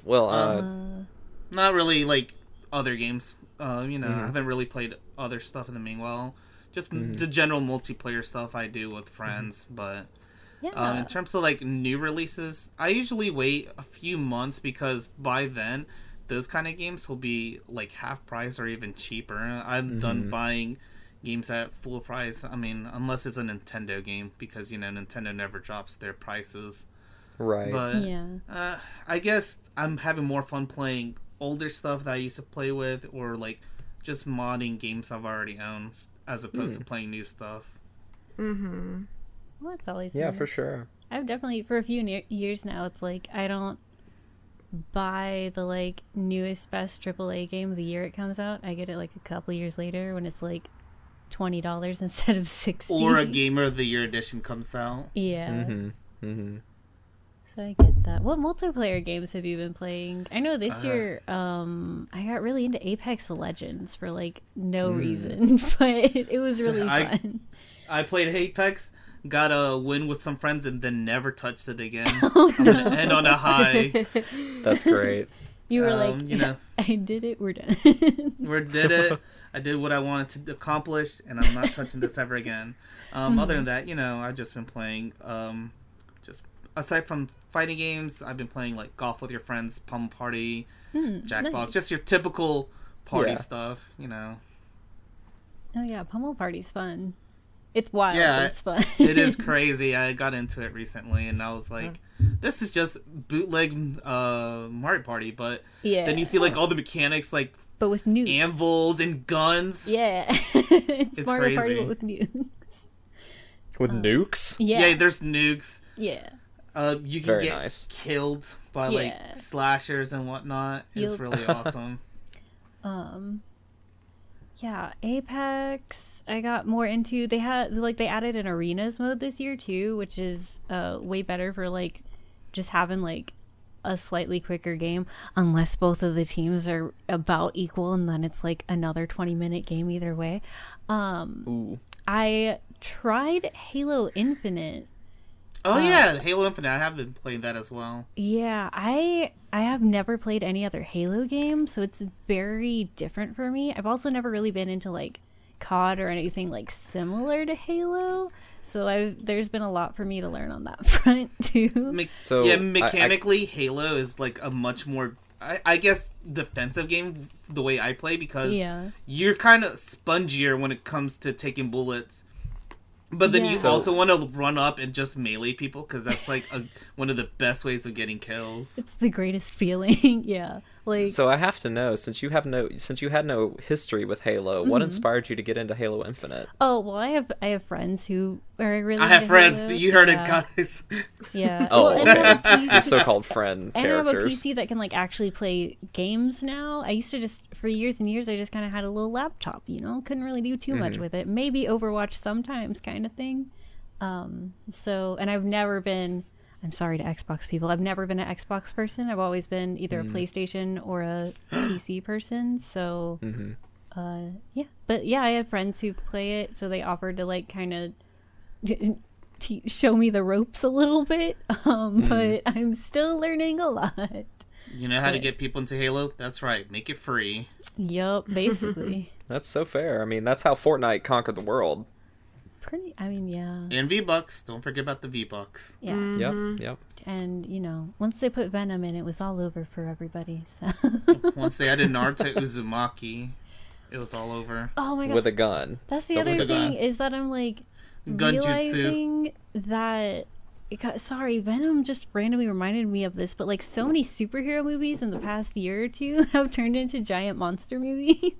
[SPEAKER 1] Well, uh,
[SPEAKER 4] Uh,
[SPEAKER 2] Not really like other games. Uh, you know,
[SPEAKER 1] Mhm.
[SPEAKER 2] I haven't really played other stuff in the meanwhile. Just m the general multiplayer stuff I do with friends, but
[SPEAKER 4] yeah.
[SPEAKER 2] Um, in terms of like new releases, I usually wait a few months because by then those kind of games will be like half price or even cheaper. I'm done buying games at full price. I mean, unless it's a Nintendo game because you know Nintendo never drops their prices.
[SPEAKER 1] right.
[SPEAKER 2] But
[SPEAKER 4] yeah.
[SPEAKER 2] uh, I guess I'm having more fun playing older stuff that I used to play with, or like just modding games I've already owned. As opposed to playing new stuff.
[SPEAKER 3] Mm-hmm.
[SPEAKER 4] Well, that's always
[SPEAKER 1] Yeah,
[SPEAKER 4] nice.
[SPEAKER 1] for sure.
[SPEAKER 4] I've definitely for a few ne- years now. It's like I don't buy the like newest best AAA game the year it comes out. I get it like a couple years later when it's like twenty dollars *laughs* instead of sixty.
[SPEAKER 2] Or a Gamer of the Year edition comes out.
[SPEAKER 4] Yeah.
[SPEAKER 1] Mm-hmm. Mm-hmm.
[SPEAKER 4] So I get that. What multiplayer games have you been playing? I know this
[SPEAKER 2] Uh,
[SPEAKER 4] year, um, I got really into Apex Legends for like no
[SPEAKER 1] Mm.
[SPEAKER 4] reason, *laughs* but it was really *laughs*
[SPEAKER 2] I-
[SPEAKER 4] fun.
[SPEAKER 2] I played Apex, got a win with some friends, and then never touched it again. *laughs*
[SPEAKER 4] Oh,
[SPEAKER 2] I'm gonna end on a high.
[SPEAKER 1] That's great.
[SPEAKER 4] You were
[SPEAKER 2] Um,
[SPEAKER 4] like,
[SPEAKER 2] you know.
[SPEAKER 4] I did it. We're done.
[SPEAKER 2] We did it. I did what I wanted to accomplish, and I'm not touching this ever again. Um, Other than that, you know, I've just been playing. Um, just aside from fighting games, I've been playing like golf with your friends, Pummel Party,
[SPEAKER 4] Hmm,
[SPEAKER 2] Jackbox,
[SPEAKER 4] nice.
[SPEAKER 2] just your typical party
[SPEAKER 1] Yeah.
[SPEAKER 2] stuff. You know,
[SPEAKER 4] Oh yeah, Pummel Party's fun. It's wild.
[SPEAKER 2] Yeah,
[SPEAKER 4] but it's fun.
[SPEAKER 2] it is *laughs* crazy. I got into it recently, and I was like, "This is just bootleg uh, Mario Party," but
[SPEAKER 4] yeah.
[SPEAKER 2] then you see like all the mechanics, like
[SPEAKER 4] but with nukes.
[SPEAKER 2] anvils and guns.
[SPEAKER 4] Yeah, *laughs* it's,
[SPEAKER 2] It's
[SPEAKER 4] Mario Party
[SPEAKER 2] crazy.
[SPEAKER 4] but with nukes.
[SPEAKER 1] With nukes?
[SPEAKER 4] Yeah,
[SPEAKER 2] yeah. There's nukes.
[SPEAKER 4] yeah.
[SPEAKER 2] Uh, you can
[SPEAKER 1] Very
[SPEAKER 2] get
[SPEAKER 1] nice.
[SPEAKER 2] killed by
[SPEAKER 4] Yeah.
[SPEAKER 2] like slashers and whatnot. It's
[SPEAKER 4] Yup.
[SPEAKER 2] really *laughs* awesome.
[SPEAKER 4] Um, yeah, Apex. I got more into. They had like they added an arenas mode this year too, which is uh way better for like just having like a slightly quicker game unless both of the teams are about equal and then it's like another 20 minute game either way um
[SPEAKER 1] Ooh.
[SPEAKER 4] i tried halo infinite
[SPEAKER 2] Oh
[SPEAKER 4] Uh,
[SPEAKER 2] yeah, Halo Infinite. I have been playing that as well.
[SPEAKER 4] Yeah, I I have never played any other Halo game, so it's very different for me. I've also never really been into like COD or anything like similar to Halo, so I there's been a lot for me to learn on that *laughs* front too.
[SPEAKER 2] Me-
[SPEAKER 1] So,
[SPEAKER 2] yeah,
[SPEAKER 1] I- I-
[SPEAKER 2] mechanically, Halo is like a much more, I, I guess, defensive game the way I play because
[SPEAKER 4] Yeah.
[SPEAKER 2] you're kind of spongier when it comes to taking bullets. But then
[SPEAKER 4] Yeah.
[SPEAKER 2] you
[SPEAKER 4] So-
[SPEAKER 2] also want to run up and just melee people because that's like a, one of the best ways of getting kills.
[SPEAKER 4] It's the greatest feeling. *laughs* yeah. Like
[SPEAKER 1] So I have to know, since you have no, since you had no history with Halo, what
[SPEAKER 4] Mm-hmm.
[SPEAKER 1] inspired you to get into Halo Infinite?
[SPEAKER 4] oh, well, I have I have friends who are really
[SPEAKER 2] I have friends.
[SPEAKER 4] Halo.
[SPEAKER 2] You heard
[SPEAKER 4] yeah.
[SPEAKER 2] it, guys. *laughs*
[SPEAKER 4] Yeah.
[SPEAKER 1] Oh,
[SPEAKER 4] Well, and a
[SPEAKER 1] okay. So-called friend
[SPEAKER 4] And I have a. PC that can like actually play games now. I used to just for years and years I just kind of had a little laptop, you know, couldn't really do too much with it. Maybe Overwatch sometimes, kind of thing. Um, so and I've never been. I'm sorry to Xbox people. I've never been an Xbox person. I've always been either a PlayStation or a *gasps* PC person. So,
[SPEAKER 1] Mhm.
[SPEAKER 4] uh, yeah. But yeah, I have friends who play it, so they offered to like kind of *laughs* te- show me the ropes a little bit. *laughs* Um, but I'm still learning a lot.
[SPEAKER 2] You know how to get people into Halo? That's right. Make it free.
[SPEAKER 4] Yup, basically. *laughs*
[SPEAKER 1] That's so fair. I mean, that's how Fortnite conquered the world.
[SPEAKER 4] Pretty. I mean, yeah,
[SPEAKER 2] And V Bucks. Don't forget about the V Bucks.
[SPEAKER 4] yeah. Mm-hmm.
[SPEAKER 1] Yep, yep.
[SPEAKER 4] And you know, once they put Venom in, it was all over for everybody. So. *laughs*
[SPEAKER 2] Once they added Naruto *laughs* Uzumaki, it was all over.
[SPEAKER 4] oh my god.
[SPEAKER 1] With a gun.
[SPEAKER 4] That's the
[SPEAKER 1] Don't
[SPEAKER 4] other
[SPEAKER 2] forget that.
[SPEAKER 4] thing is that I'm like
[SPEAKER 2] Gunjutsu.
[SPEAKER 4] realizing that. Got- sorry, Venom just randomly reminded me of this, but like so many superhero movies in the past year or two *laughs* have turned into giant monster *laughs* movies.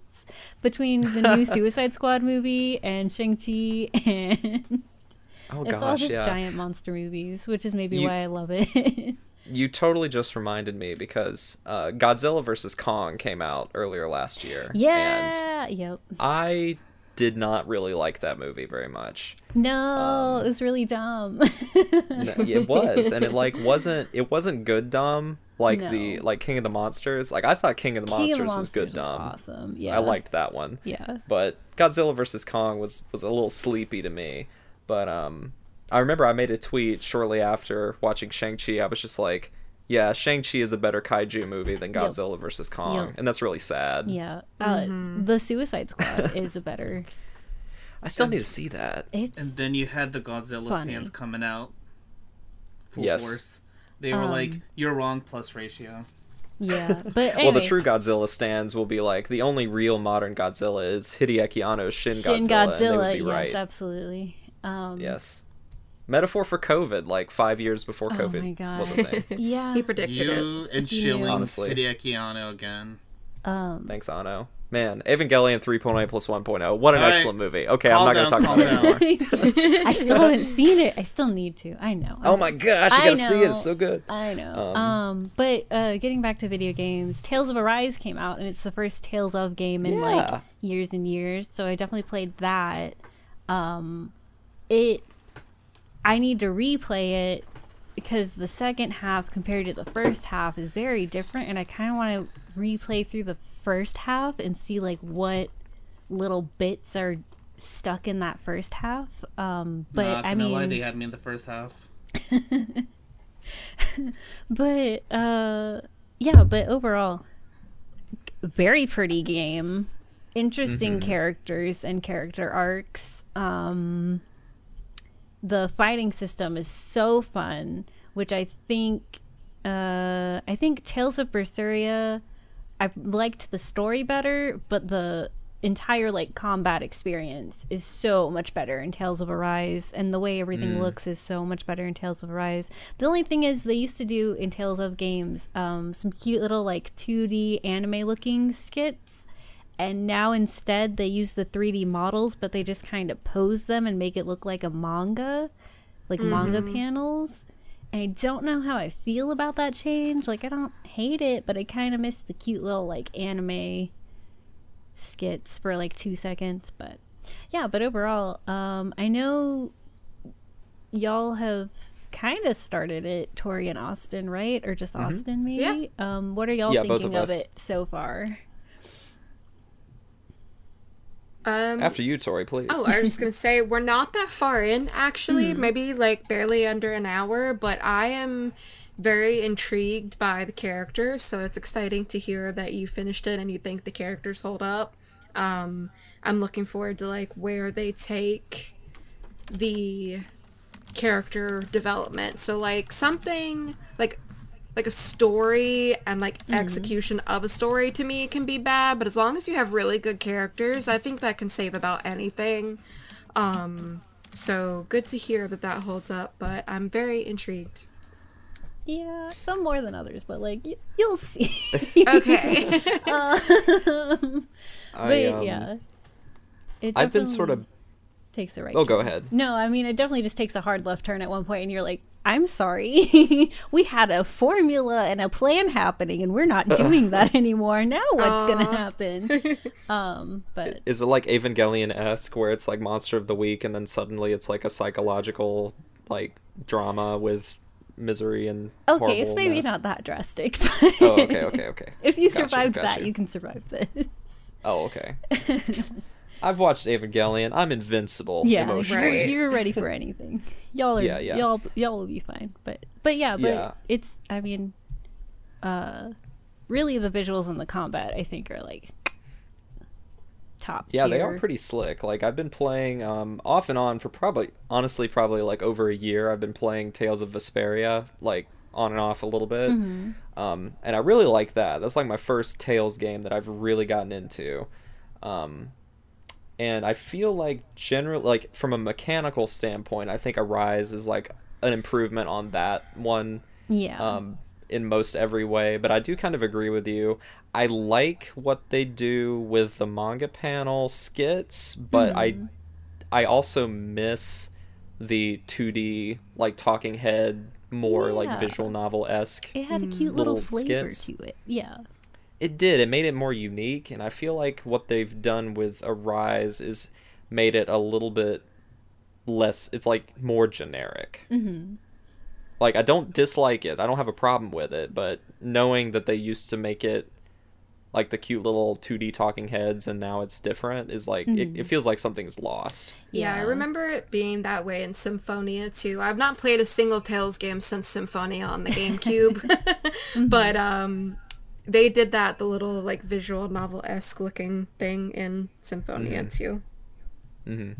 [SPEAKER 4] Between the new *laughs* Suicide Squad movie and Shang Chi, and
[SPEAKER 1] Oh
[SPEAKER 4] it's all just
[SPEAKER 1] yeah.
[SPEAKER 4] giant monster movies, which is maybe
[SPEAKER 1] You-
[SPEAKER 4] why I love it.
[SPEAKER 1] You totally just reminded me because uh, Godzilla vs Kong came out earlier last year. And
[SPEAKER 4] yeah, yep.
[SPEAKER 1] I did not really like that movie very much.
[SPEAKER 4] No,
[SPEAKER 1] Um,
[SPEAKER 4] it was really dumb.
[SPEAKER 1] No, it was, and it like wasn't. It wasn't good dumb like the like King of the Monsters. Like I thought King of the
[SPEAKER 4] King
[SPEAKER 1] Monsters,
[SPEAKER 4] of the
[SPEAKER 1] was good
[SPEAKER 4] Monsters
[SPEAKER 1] dumb.
[SPEAKER 4] awesome. Yeah,
[SPEAKER 1] I liked that one.
[SPEAKER 4] Yeah,
[SPEAKER 1] but Godzilla vs Kong was was a little sleepy to me. But um, I remember I made a tweet shortly after watching Shang Chi. I was just like, "Yeah, Shang Chi is a better kaiju movie than
[SPEAKER 4] Yep.
[SPEAKER 1] Godzilla vs Kong,"
[SPEAKER 4] Yep.
[SPEAKER 1] and that's really sad.
[SPEAKER 4] yeah. Uh,
[SPEAKER 1] Mm-hmm.
[SPEAKER 4] The Suicide Squad *laughs* is a better.
[SPEAKER 1] I still need to see that.
[SPEAKER 4] It's
[SPEAKER 2] And then you had the Godzilla
[SPEAKER 4] Funny.
[SPEAKER 2] stands coming out. Full
[SPEAKER 1] Yes.
[SPEAKER 2] force. They were like,
[SPEAKER 4] Um,
[SPEAKER 2] "You're wrong." Plus ratio.
[SPEAKER 4] yeah, *laughs* but
[SPEAKER 1] Well, the true Godzilla stands will be like the only real modern Godzilla is Hideaki Anno's Shin,
[SPEAKER 4] Shin
[SPEAKER 1] Godzilla, and they
[SPEAKER 4] Godzilla.
[SPEAKER 1] would be
[SPEAKER 4] Yes,
[SPEAKER 1] right.
[SPEAKER 4] absolutely. Um,
[SPEAKER 1] Yes. Metaphor for COVID, like five years before COVID.
[SPEAKER 4] Oh
[SPEAKER 1] COVID
[SPEAKER 4] my God.
[SPEAKER 1] was a thing. *laughs*
[SPEAKER 4] Yeah.
[SPEAKER 3] He predicted it.
[SPEAKER 2] You and
[SPEAKER 4] He knew.
[SPEAKER 2] shilling
[SPEAKER 1] Honestly.
[SPEAKER 2] Hideaki Anno again.
[SPEAKER 4] Um,
[SPEAKER 1] Thanks, Anno. Man, Evangelion 3.8 plus 1.0. What an
[SPEAKER 2] All right.
[SPEAKER 1] excellent movie. Okay,
[SPEAKER 2] Calm
[SPEAKER 1] I'm not going to talk about it anymore. *laughs*
[SPEAKER 4] I still haven't seen it. I still need to. I know.
[SPEAKER 1] Oh my gosh, you
[SPEAKER 4] I
[SPEAKER 1] gotta see it. It's so good.
[SPEAKER 4] I know.
[SPEAKER 1] Um,
[SPEAKER 4] Um, but uh, getting back to video games, Tales of Arise came out, and it's the first Tales of game in
[SPEAKER 1] Yeah.
[SPEAKER 4] like years and years. So I definitely played that. Um, it, I need to replay it because the second half compared to the first half is very different, and I kind of want to replay through the first half and see like what little bits are stuck in that first half. Um, but
[SPEAKER 2] Not
[SPEAKER 4] I mean,
[SPEAKER 2] lie, they had me in the first half. *laughs*
[SPEAKER 4] but uh yeah but overall very pretty game interesting characters and character arcs um the fighting system is so fun which i think uh i think tales of berseria i liked the story better but the entire like combat experience is so much better in Tales of Arise and the way everything looks is so much better in Tales of Arise. The only thing is they used to do in Tales of games um some cute little like 2D anime looking skits and now instead they use the 3D models but they just kind of pose them and make it look like a manga like manga panels. And I don't know how I feel about that change. Like I don't hate it, but I kind of miss the cute little like anime skits for like two seconds but yeah but overall um i know y'all have kind of started it tori and austin right? Or just austin maybe? Um what are y'all
[SPEAKER 1] Yeah,
[SPEAKER 4] thinking
[SPEAKER 1] of
[SPEAKER 4] of, it so far
[SPEAKER 3] Um,
[SPEAKER 1] After you, Tori, please.
[SPEAKER 3] Oh, I was just *laughs* gonna say we're not that far in actually,
[SPEAKER 4] Hmm.
[SPEAKER 3] maybe like barely under an hour, but I am very intrigued by the characters, so it's exciting to hear that you finished it and you think the characters hold up. Um, I'm looking forward to like where they take the character development. So like something like like a story and like execution of a story to me can be bad, but as long as you have really good characters, I think that can save about anything. Um so good to hear that that holds up, but I'm very intrigued.
[SPEAKER 4] yeah some more than others but like y- you'll see
[SPEAKER 3] Okay.
[SPEAKER 4] um, *laughs* *laughs*
[SPEAKER 1] I,
[SPEAKER 4] but
[SPEAKER 1] um,
[SPEAKER 4] yeah it
[SPEAKER 1] I've been sort of.
[SPEAKER 4] takes the right
[SPEAKER 1] Oh, go ahead.
[SPEAKER 4] No, I mean it definitely just takes a hard left turn at one point, and you're like, "I'm sorry, *laughs* we had a formula and a plan happening, and we're not doing that *laughs* anymore. Now what's gonna happen?" *laughs* um, but
[SPEAKER 1] Is it like Evangelion esque, where it's like Monster of the Week, and then suddenly it's like a psychological like drama with misery and
[SPEAKER 4] okay, it's maybe not that drastic. But
[SPEAKER 1] Oh, okay, okay, okay.
[SPEAKER 4] if you
[SPEAKER 1] Gotcha,
[SPEAKER 4] survived
[SPEAKER 1] gotcha.
[SPEAKER 4] that, you can survive this.
[SPEAKER 1] Oh, okay. I've watched Evangelion. I'm invincible
[SPEAKER 4] yeah,
[SPEAKER 1] emotionally.
[SPEAKER 3] Right.
[SPEAKER 4] you're ready for anything. Y'all are, *laughs*
[SPEAKER 1] Yeah, yeah.
[SPEAKER 4] y'all, y'all will be fine. But, but yeah, but
[SPEAKER 1] Yeah.
[SPEAKER 4] it's, I mean, uh, really the visuals and the combat, I think, are like top.
[SPEAKER 1] Yeah, they are pretty slick. Like I've been playing um off and on for probably honestly probably like over a year. I've been playing Tales of Vesperia like on and off a little bit.
[SPEAKER 4] Mm-hmm.
[SPEAKER 1] Um and I really like that. That's like my first Tales game that I've really gotten into. Um and I feel like generally like from a mechanical standpoint, I think Arise is like an improvement on that one
[SPEAKER 4] Yeah.
[SPEAKER 1] um, in most every way. But I do kind of agree with you. I like what they do with the manga panel skits, but I I also miss the 2D like talking head more
[SPEAKER 4] Yeah.
[SPEAKER 1] like visual novel esque.
[SPEAKER 4] it had a cute little,
[SPEAKER 1] little
[SPEAKER 4] flavor
[SPEAKER 1] skits.
[SPEAKER 4] to it. Yeah.
[SPEAKER 1] It did. It made it more unique, and I feel like what they've done with Arise is made it a little bit less. It's like more generic.
[SPEAKER 4] Mm-hmm.
[SPEAKER 1] Like I don't dislike it. I don't have a problem with it, but knowing that they used to make it like the cute little 2D talking heads and now it's different is like it, it feels like something's lost.
[SPEAKER 3] Yeah, I remember it being that way in Symphonia too. I've not played a single Tales game since Symphonia on the *laughs* GameCube, *laughs* but um, they did that the little like visual novel esque looking thing in Symphonia mm-hmm. too. Mm-hmm.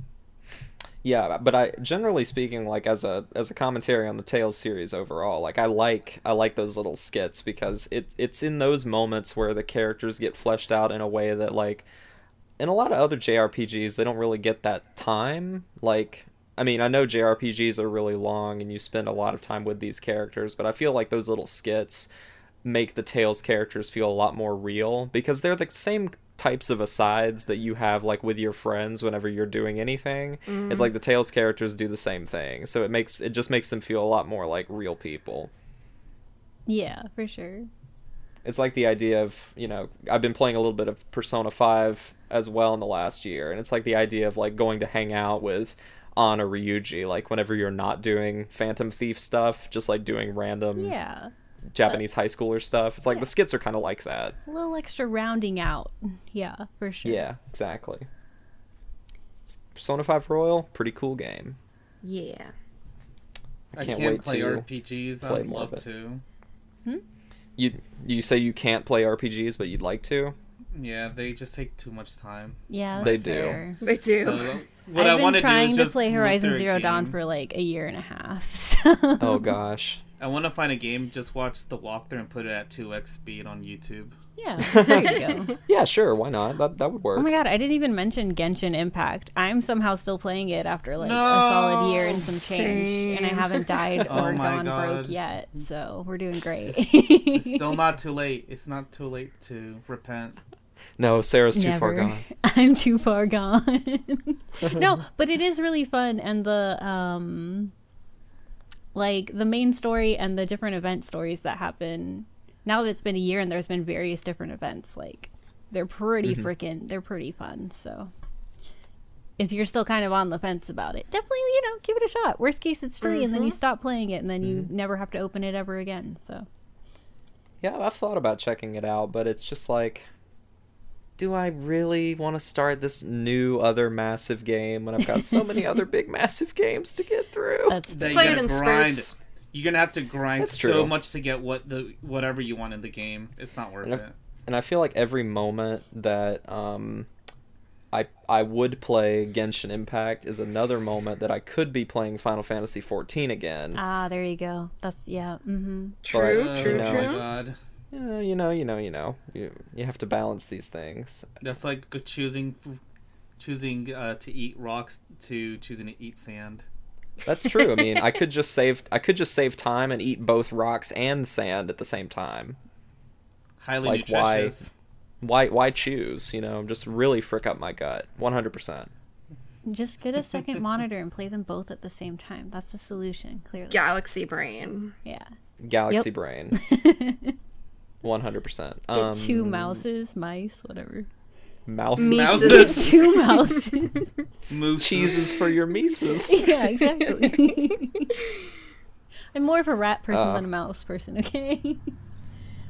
[SPEAKER 1] Yeah, but I generally speaking, like as a as a commentary on the Tales series overall, like I like I like those little skits because it it's in those moments where the characters get fleshed out in a way that like in a lot of other JRPGs they don't really get that time. Like I mean, I know JRPGs are really long and you spend a lot of time with these characters, but I feel like those little skits make the Tales characters feel a lot more real because they're the same types of asides that you have like with your friends whenever you're doing anything. It's mm-hmm. like the Tales characters do the same thing. So it makes it just makes them feel a lot more like real people.
[SPEAKER 4] Yeah, for sure.
[SPEAKER 1] It's like the idea of, you know, I've been playing a little bit of Persona 5 as well in the last year, and it's like the idea of like going to hang out with Anna Ryuji, like whenever you're not doing Phantom Thief stuff, just like doing random
[SPEAKER 4] Yeah.
[SPEAKER 1] Japanese high schooler stuff. It's like
[SPEAKER 4] Yeah.
[SPEAKER 1] the skits are kind of like that.
[SPEAKER 4] A little extra rounding out. Yeah, for sure.
[SPEAKER 1] Yeah, exactly. Persona 5 Royal, pretty cool game.
[SPEAKER 3] Yeah.
[SPEAKER 1] I
[SPEAKER 2] I
[SPEAKER 1] can't,
[SPEAKER 2] can't,
[SPEAKER 1] wait
[SPEAKER 2] play
[SPEAKER 1] to
[SPEAKER 2] RPGs.
[SPEAKER 1] play
[SPEAKER 2] I'd love
[SPEAKER 1] it.
[SPEAKER 2] to. Hmm?
[SPEAKER 1] You you say you can't play RPGs, but you'd like to.
[SPEAKER 2] Yeah, they just take too much time.
[SPEAKER 4] Yeah,
[SPEAKER 1] They
[SPEAKER 4] that's
[SPEAKER 1] do.
[SPEAKER 4] fair.
[SPEAKER 3] They do.
[SPEAKER 2] So *laughs* what I
[SPEAKER 4] I've
[SPEAKER 2] want
[SPEAKER 4] been
[SPEAKER 2] to do
[SPEAKER 4] trying
[SPEAKER 2] is
[SPEAKER 4] to
[SPEAKER 2] just
[SPEAKER 4] play Horizon
[SPEAKER 2] through a
[SPEAKER 4] Zero Dawn
[SPEAKER 2] game.
[SPEAKER 4] for like a year and a half. *laughs* So.
[SPEAKER 1] Oh gosh.
[SPEAKER 2] I want to find a game, just watch the walkthrough and put it at 2x speed on YouTube.
[SPEAKER 4] Yeah, *laughs* there you go. *laughs*
[SPEAKER 1] Yeah, sure, why not? That that would work.
[SPEAKER 4] Oh my god, I didn't even mention Genshin Impact. I'm somehow still playing it after like
[SPEAKER 2] No!
[SPEAKER 4] a solid year and some change, and I haven't died *laughs*
[SPEAKER 2] Oh
[SPEAKER 4] or
[SPEAKER 2] my
[SPEAKER 4] gone
[SPEAKER 2] God.
[SPEAKER 4] broke yet. So we're doing great.
[SPEAKER 2] It's still not too late. It's not too late to repent.
[SPEAKER 1] No, Sarah's too far gone.
[SPEAKER 4] I'm too far gone. no, but it is really fun and the um like the main story and the different event stories that happen now that it's been a year and there's been various different events like they're pretty
[SPEAKER 1] Mm-hmm.
[SPEAKER 4] freaking they're pretty fun so. If you're still kind of on the fence about it definitely you know give it a shot. Worst case it's free and then you stop playing it and then you never have to open it ever again so.
[SPEAKER 1] Yeah, I've thought about checking it out, but it's just like do I really want to start this new other massive game when I've got so many other big *laughs* massive games to get through?
[SPEAKER 4] that's
[SPEAKER 2] That
[SPEAKER 3] Play it in
[SPEAKER 2] grind.
[SPEAKER 3] spurts.
[SPEAKER 2] You're gonna have to grind so much to get what the whatever you want in the game. It's not worth
[SPEAKER 1] And if-
[SPEAKER 2] it.
[SPEAKER 1] and I feel like every moment that um I I would play Genshin Impact is another moment that I could be playing Final Fantasy 14 again.
[SPEAKER 4] ah there you go that's yeah mm-hmm
[SPEAKER 3] True,
[SPEAKER 1] But,
[SPEAKER 3] true,
[SPEAKER 1] you know,
[SPEAKER 2] Oh my
[SPEAKER 3] true.
[SPEAKER 2] god.
[SPEAKER 1] Yeah, you know, you know, you know. You you have to balance these things.
[SPEAKER 2] That's like choosing choosing uh, to eat rocks to choosing to eat sand.
[SPEAKER 1] That's true. I mean, I could *laughs* just save I could just save time and eat both rocks and sand at the same time.
[SPEAKER 2] Highly
[SPEAKER 1] Like, why-
[SPEAKER 2] nutritious.
[SPEAKER 1] Why why choose, you know? Just really frick up my gut. 100%.
[SPEAKER 4] Just get a second *laughs* monitor and play them both at the same time. That's the solution, clearly.
[SPEAKER 3] Galaxy brain.
[SPEAKER 4] Yeah.
[SPEAKER 1] Galaxy
[SPEAKER 4] Yep.
[SPEAKER 1] brain. *laughs* 100%. Um,
[SPEAKER 4] two mouses, mice, whatever.
[SPEAKER 1] mouse
[SPEAKER 2] Mouses. *laughs*
[SPEAKER 4] two mouses. *laughs*
[SPEAKER 2] Moose.
[SPEAKER 1] cheeses for your mises. *laughs*
[SPEAKER 4] yeah, exactly. I'm more of a rat person
[SPEAKER 1] Uh.
[SPEAKER 4] than a mouse person, okay?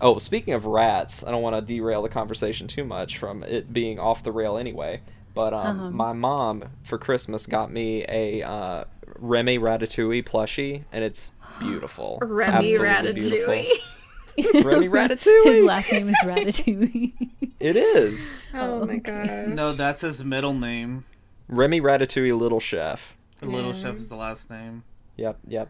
[SPEAKER 1] Oh, speaking of rats, I don't want to derail the conversation too much from it being off the rail anyway. But um,
[SPEAKER 4] Uh-huh.
[SPEAKER 1] my mom for Christmas got me a uh, Remy Ratatouille plushie, and it's *gasps* beautiful.
[SPEAKER 3] Remy
[SPEAKER 1] Absolutely beautiful. *laughs* *laughs*
[SPEAKER 3] Ratatouille.
[SPEAKER 4] His last name is Ratatouille.
[SPEAKER 1] it is
[SPEAKER 3] Oh my gosh.
[SPEAKER 2] No, that's his middle name.
[SPEAKER 1] Remy Ratatouille, Little Chef.
[SPEAKER 2] The little
[SPEAKER 3] Yeah.
[SPEAKER 2] chef is the last name.
[SPEAKER 1] Yep, yep.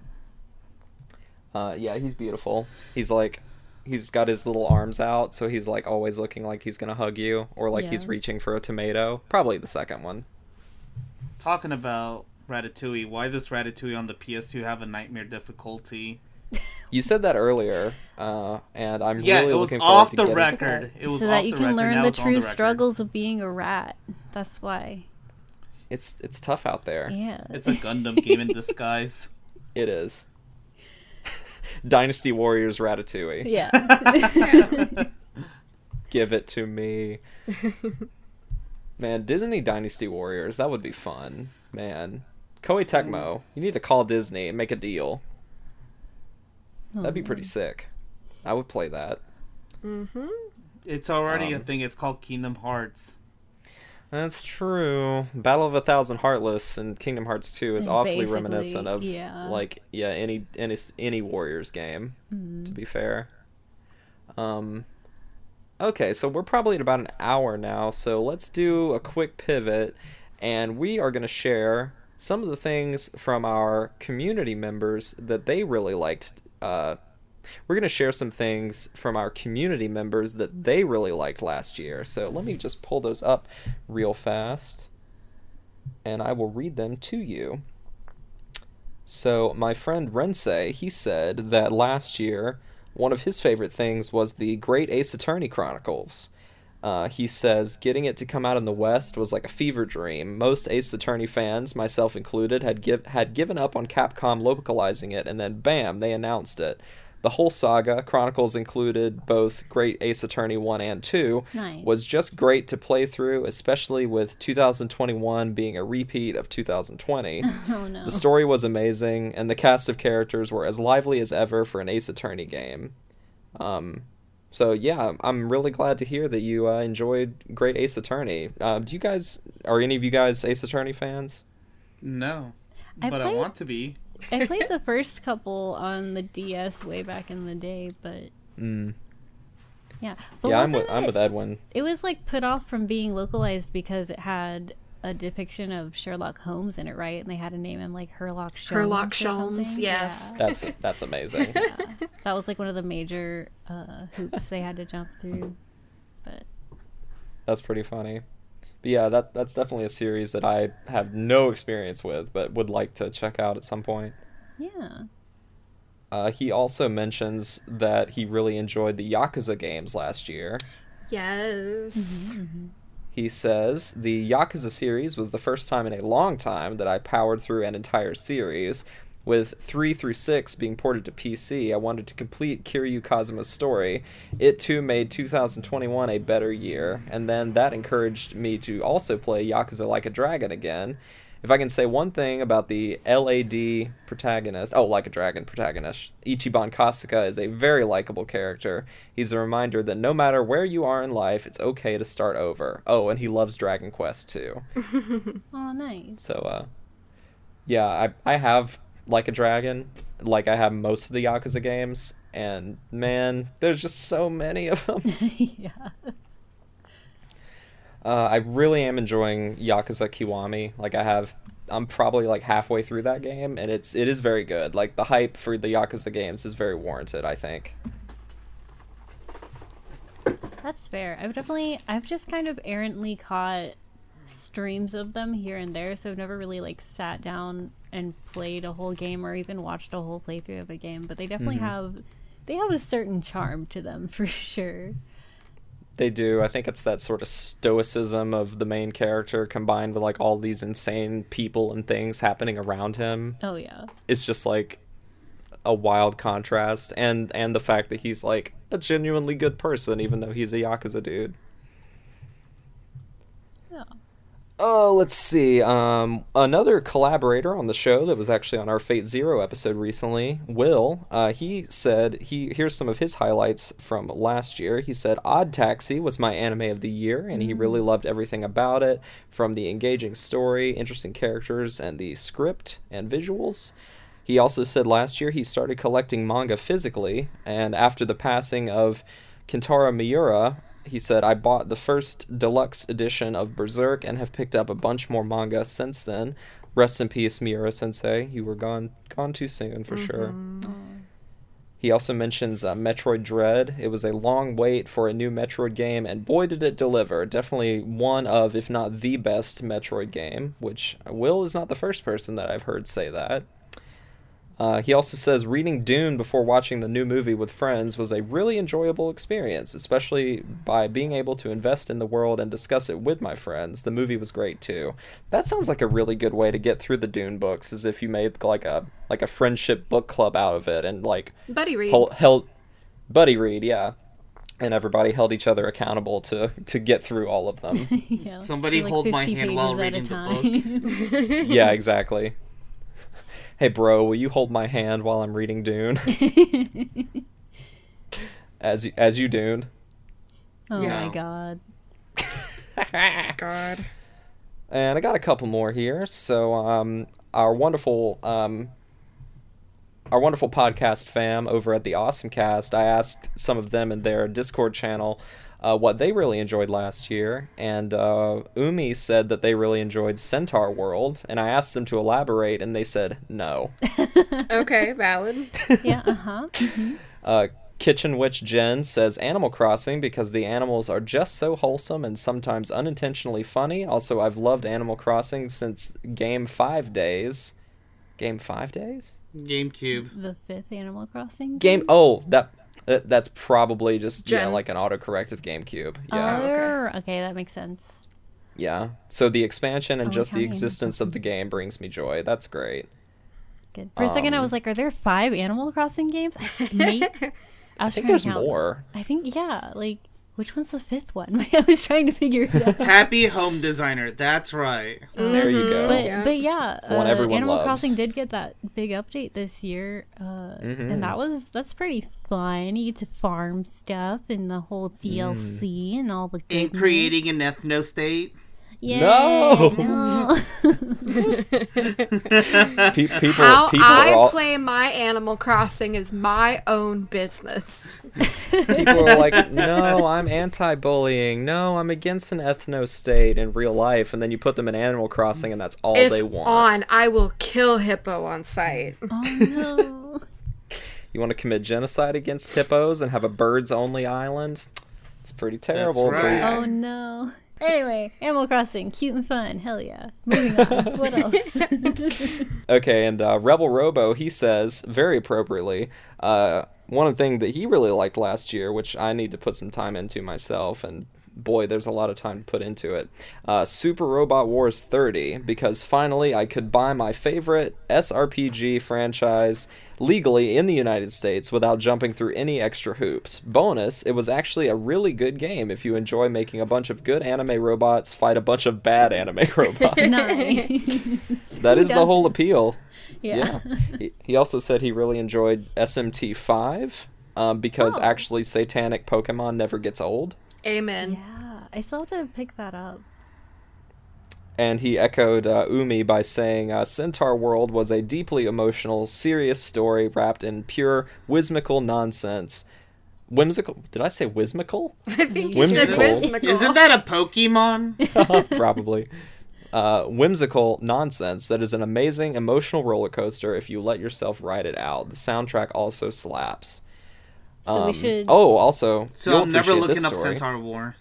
[SPEAKER 1] Uh, yeah, he's beautiful. He's like, he's got his little arms out, so he's like always looking like he's gonna hug you, or like he's reaching for a tomato. Probably the second one.
[SPEAKER 2] Talking about Ratatouille, why does Ratatouille on the PS2 have a nightmare difficulty? *laughs*
[SPEAKER 1] You said that earlier, uh, and I'm
[SPEAKER 2] Yeah,
[SPEAKER 1] really
[SPEAKER 2] it was
[SPEAKER 1] looking forward
[SPEAKER 2] off
[SPEAKER 1] to
[SPEAKER 2] the
[SPEAKER 1] getting to
[SPEAKER 2] record.
[SPEAKER 1] that.
[SPEAKER 2] It was
[SPEAKER 4] so that you can
[SPEAKER 2] record.
[SPEAKER 4] learn
[SPEAKER 2] now
[SPEAKER 4] the true
[SPEAKER 2] record.
[SPEAKER 4] struggles of being a rat. That's why.
[SPEAKER 1] It's it's tough out there.
[SPEAKER 4] Yeah.
[SPEAKER 2] It's a Gundam game in disguise. *laughs*
[SPEAKER 1] It is. *laughs* Dynasty Warriors Ratatouille.
[SPEAKER 4] yeah.
[SPEAKER 1] Give it to me. Man, Disney Dynasty Warriors, that would be fun. Man. Koei Tecmo, you need to call Disney and make a deal. That'd be pretty sick. I would play that.
[SPEAKER 3] Mm-hmm.
[SPEAKER 2] It's already a
[SPEAKER 1] Um,
[SPEAKER 2] thing. It's called Kingdom Hearts.
[SPEAKER 1] That's true. Battle of a Thousand Heartless and Kingdom Hearts 2 is
[SPEAKER 4] It's
[SPEAKER 1] awfully reminiscent of
[SPEAKER 4] yeah.
[SPEAKER 1] like yeah, any any any Warriors game,
[SPEAKER 4] Mm-hmm.
[SPEAKER 1] to be fair. Um Okay, so we're probably at about an hour now, so let's do a quick pivot and we are going to share some of the things from our community members that they really liked uh we're going to share some things from our community members that they really liked last year. So let me just pull those up real fast and I will read them to you. So, my friend Rensei, he said that last year, one of his favorite things was the Great Ace Attorney Chronicles. Uh, he says getting it to come out in the West was like a fever dream. Most Ace Attorney fans, myself included, had give had given up on Capcom localizing it, and then bam, they announced it. The whole saga, Chronicles included both Great Ace Attorney 1 and 2,
[SPEAKER 4] Nice.
[SPEAKER 1] was just great to play through, especially with 2021 being a repeat of 2020. *laughs*
[SPEAKER 4] Oh no.
[SPEAKER 1] The story was amazing, and the cast of characters were as lively as ever for an Ace Attorney game. Um, so yeah, I'm really glad to hear that you uh, enjoyed Great Ace Attorney. Uh, do you guys, are any of you guys Ace Attorney fans?
[SPEAKER 2] No,
[SPEAKER 4] I
[SPEAKER 2] but I want to be.
[SPEAKER 4] I played the *laughs* first couple on the DS way back in the day, but
[SPEAKER 1] Mm.
[SPEAKER 4] yeah. But
[SPEAKER 1] yeah, I'm
[SPEAKER 4] wasn't
[SPEAKER 1] with, I'm with Edwin.
[SPEAKER 4] It was like put off from being localized because it had a depiction of Sherlock Holmes in it, right? And they had to name him like Herlock Sholmes.
[SPEAKER 3] Herlock Sholmes, yes.
[SPEAKER 4] Yeah.
[SPEAKER 1] That's that's amazing.
[SPEAKER 4] That was like one of the major uh, hoops they had to jump through. But
[SPEAKER 1] That's pretty funny. But yeah, that that's definitely a series that I have no experience with, but would like to check out at some point.
[SPEAKER 4] yeah.
[SPEAKER 1] Uh, he also mentions that he really enjoyed the Yakuza games last year.
[SPEAKER 3] Yes.
[SPEAKER 1] He says the Yakuza series was the first time in a long time that I powered through an entire series. With 3 through 6 being ported to PC, I wanted to complete Kiryu Kazuma's story. It too made 2021 a better year, and then that encouraged me to also play Yakuza Like a Dragon again. If I can say one thing about the LAD protagonist, oh, Like a Dragon protagonist, Ichiban Kasuga is a very likable character. He's a reminder that no matter where you are in life, it's okay to start over. Oh, and he loves Dragon Quest too. *laughs*
[SPEAKER 4] Oh, nice.
[SPEAKER 1] So, uh, yeah, I I have like a dragon, like I have most of the Yakuza games, and man, there's just so many of them. *laughs*
[SPEAKER 4] yeah.
[SPEAKER 1] Uh, I really am enjoying Yakuza Kiwami. Like I have, I'm probably like halfway through that game, and it's it is very good. Like the hype for the Yakuza games is very warranted. I think.
[SPEAKER 4] That's fair. I've definitely, I've just kind of errantly caught streams of them here and there, so I've never really like sat down and played a whole game or even watched a whole playthrough of a game. But they definitely
[SPEAKER 1] Mhm.
[SPEAKER 4] have, they have a certain charm to them *laughs* for sure.
[SPEAKER 1] They do. I think it's that sort of stoicism of the main character combined with like all these insane people and things happening around him.
[SPEAKER 4] Oh yeah.
[SPEAKER 1] It's just like a wild contrast and and the fact that he's like a genuinely good person even though he's a yakuza dude.
[SPEAKER 4] Yeah.
[SPEAKER 1] Oh, let's see. Um, another collaborator on the show that was actually on our Fate Zero episode recently, Will. Uh, he said he here's some of his highlights from last year. He said Odd Taxi was my anime of the year, and he really loved everything about it, from the engaging story, interesting characters, and the script and visuals. He also said last year he started collecting manga physically, and after the passing of Kentaro Miura, he said, I bought the first deluxe edition of Berserk and have picked up a bunch more manga since then. Rest in peace, Miura sensei. You were gone gone too soon for sure. He also mentions uh, Metroid Dread. It was a long wait for a new Metroid game, and boy, did it deliver. Definitely one of, if not the best Metroid game, which Will is not the first person that I've heard say that. Uh, he also says reading Dune before watching the new movie with friends was a really enjoyable experience, especially by being able to invest in the world and discuss it with my friends. The movie was great too. That sounds like a really good way to get through the Dune books, as if you made like a like a friendship book club out of it and like
[SPEAKER 3] Buddy read.
[SPEAKER 1] held, held buddy read, yeah, and everybody held each other accountable to to get through all of them. *laughs*
[SPEAKER 4] yeah.
[SPEAKER 2] Somebody
[SPEAKER 4] like,
[SPEAKER 2] hold my hand while
[SPEAKER 4] pages at a
[SPEAKER 2] reading the
[SPEAKER 4] time. *laughs*
[SPEAKER 1] yeah, exactly. Hey, bro, will you hold my hand while I'm reading Dune? *laughs* as you, as you Dune.
[SPEAKER 4] oh
[SPEAKER 2] Yeah.
[SPEAKER 4] my god. *laughs*
[SPEAKER 3] God.
[SPEAKER 1] And I got a couple more here. So, um, our wonderful, um, our wonderful podcast fam over at the Awesome Cast, I asked some of them in their Discord channel uh, what they really enjoyed last year, and uh, Umi said that they really enjoyed Centaur World, and I asked them to elaborate, and they said no. *laughs*
[SPEAKER 3] Okay, valid.
[SPEAKER 4] Yeah, uh-huh. *laughs*
[SPEAKER 1] Uh, Kitchen Witch Jen says Animal Crossing because the animals are just so wholesome and sometimes unintentionally funny. Also, I've loved Animal Crossing since Game 5 days. Game 5 days?
[SPEAKER 2] GameCube.
[SPEAKER 4] The fifth Animal Crossing.
[SPEAKER 1] Game. Oh, that. That, that's probably just yeah, like an autocorrective GameCube. Yeah.
[SPEAKER 4] Oh, okay. that makes sense.
[SPEAKER 1] Yeah. So the expansion and
[SPEAKER 4] Oh,
[SPEAKER 1] just the existence of the game brings me joy. That's great.
[SPEAKER 4] Good. For a second, I
[SPEAKER 1] Um,
[SPEAKER 4] was like, "Are there five Animal Crossing games?" *laughs* I was
[SPEAKER 1] I think there's
[SPEAKER 4] count.
[SPEAKER 1] more.
[SPEAKER 4] I think yeah. Like, which one's the fifth one? *laughs* I was trying to figure it out.
[SPEAKER 2] Happy Home Designer. That's right.
[SPEAKER 1] There you go.
[SPEAKER 4] But
[SPEAKER 3] Yeah.
[SPEAKER 4] but yeah,
[SPEAKER 1] One
[SPEAKER 4] uh, Animal
[SPEAKER 1] loves.
[SPEAKER 4] Crossing did get that big update this year, uh,
[SPEAKER 1] Mhm.
[SPEAKER 4] and that was that's pretty fun. You get to farm stuff and the whole DLC and all the
[SPEAKER 2] In
[SPEAKER 4] goodness.
[SPEAKER 2] creating an ethno state.
[SPEAKER 4] Yay,
[SPEAKER 1] No!
[SPEAKER 4] no. *laughs*
[SPEAKER 1] Pe- people,
[SPEAKER 3] How
[SPEAKER 1] people
[SPEAKER 3] I
[SPEAKER 1] are all,
[SPEAKER 3] play my Animal Crossing is my own business.
[SPEAKER 1] People are like, no, I'm anti-bullying. No, I'm against an ethno state in real life, and then you put them in Animal Crossing, and that's all
[SPEAKER 3] it's
[SPEAKER 1] they want.
[SPEAKER 3] on. I will kill hippo on sight.
[SPEAKER 4] oh no. *laughs*
[SPEAKER 1] You want to commit genocide against hippos and have a birds-only island? It's pretty terrible.
[SPEAKER 2] right.
[SPEAKER 4] Oh no. Anyway, Animal Crossing, cute and fun. Hell yeah. Moving on. *laughs* what else?
[SPEAKER 1] Okay, and uh, Rebel Robo, he says, very appropriately, uh, one thing that he really liked last year, which I need to put some time into myself, and boy, there's a lot of time to put into it. Uh, Super Robot Wars 30, because finally I could buy my favorite SRPG franchise legally in the United States without jumping through any extra hoops. Bonus, it was actually a really good game if you enjoy making a bunch of good anime robots fight a bunch of bad anime *laughs* robots. *laughs* that is the whole appeal.
[SPEAKER 4] Yeah.
[SPEAKER 1] Yeah. he, he also said he really enjoyed SMT five um, because
[SPEAKER 4] Oh.
[SPEAKER 1] actually satanic Pokemon never gets old.
[SPEAKER 3] Amen.
[SPEAKER 4] Yeah. I still have to pick that up.
[SPEAKER 1] And he echoed uh, Umi by saying uh, Centaur World was a deeply emotional, serious story wrapped in pure whimsical nonsense. Whimsical? Did I say whimsical? *laughs*
[SPEAKER 3] I think you said
[SPEAKER 1] Whimsical.
[SPEAKER 3] whimsical.
[SPEAKER 2] Isn't that a Pokemon? *laughs*
[SPEAKER 1] Probably. Uh, whimsical nonsense that is an amazing emotional roller coaster if you let yourself ride it out. The soundtrack also slaps.
[SPEAKER 4] So we
[SPEAKER 1] Um,
[SPEAKER 4] should.
[SPEAKER 1] Oh, also,
[SPEAKER 2] So
[SPEAKER 1] you'll
[SPEAKER 2] I'm never
[SPEAKER 1] appreciate
[SPEAKER 2] looking
[SPEAKER 1] this
[SPEAKER 2] up
[SPEAKER 1] story.
[SPEAKER 2] Centaur War.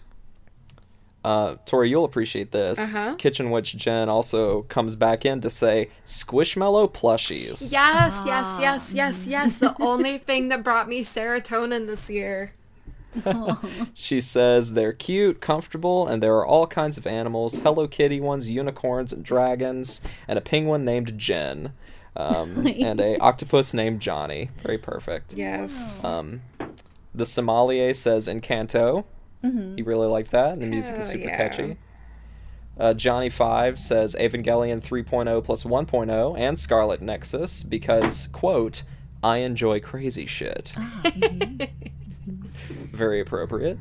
[SPEAKER 1] Uh, Tori, you'll appreciate this.
[SPEAKER 3] Uh-huh.
[SPEAKER 1] Kitchen Witch Jen also comes back in to say Squishmallow plushies.
[SPEAKER 3] Yes, yes, yes, yes, yes. The only thing that brought me serotonin this year. *laughs*
[SPEAKER 1] She says they're cute, comfortable, and there are all kinds of animals Hello Kitty ones, unicorns, and dragons, and a penguin named Jen, um, *laughs* and a octopus named Johnny. Very perfect.
[SPEAKER 3] Yes.
[SPEAKER 1] Um, the sommelier says Encanto. He really liked that, and the music is
[SPEAKER 3] Oh,
[SPEAKER 1] super
[SPEAKER 3] yeah.
[SPEAKER 1] catchy. Uh, Johnny Five says Evangelion 3.0 plus 1.0 and Scarlet Nexus because quote I enjoy crazy shit. *laughs* Very appropriate.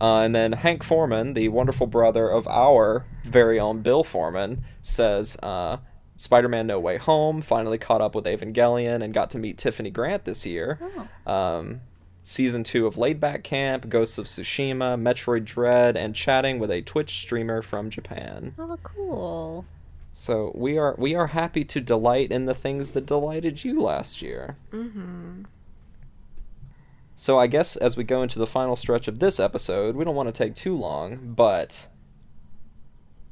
[SPEAKER 1] Uh, and then Hank Foreman, the wonderful brother of our very own Bill Foreman, says uh, Spider-Man: No Way Home finally caught up with Evangelion and got to meet Tiffany Grant this year. Um, season two of Laid Back Camp, Ghosts of Tsushima, Metroid Dread, and chatting with a Twitch streamer from Japan.
[SPEAKER 4] Oh, cool.
[SPEAKER 1] So we are we are happy to delight in the things that delighted you last year. Mm-hmm. So I guess as we go into the final stretch of this episode, we don't want to take too long, but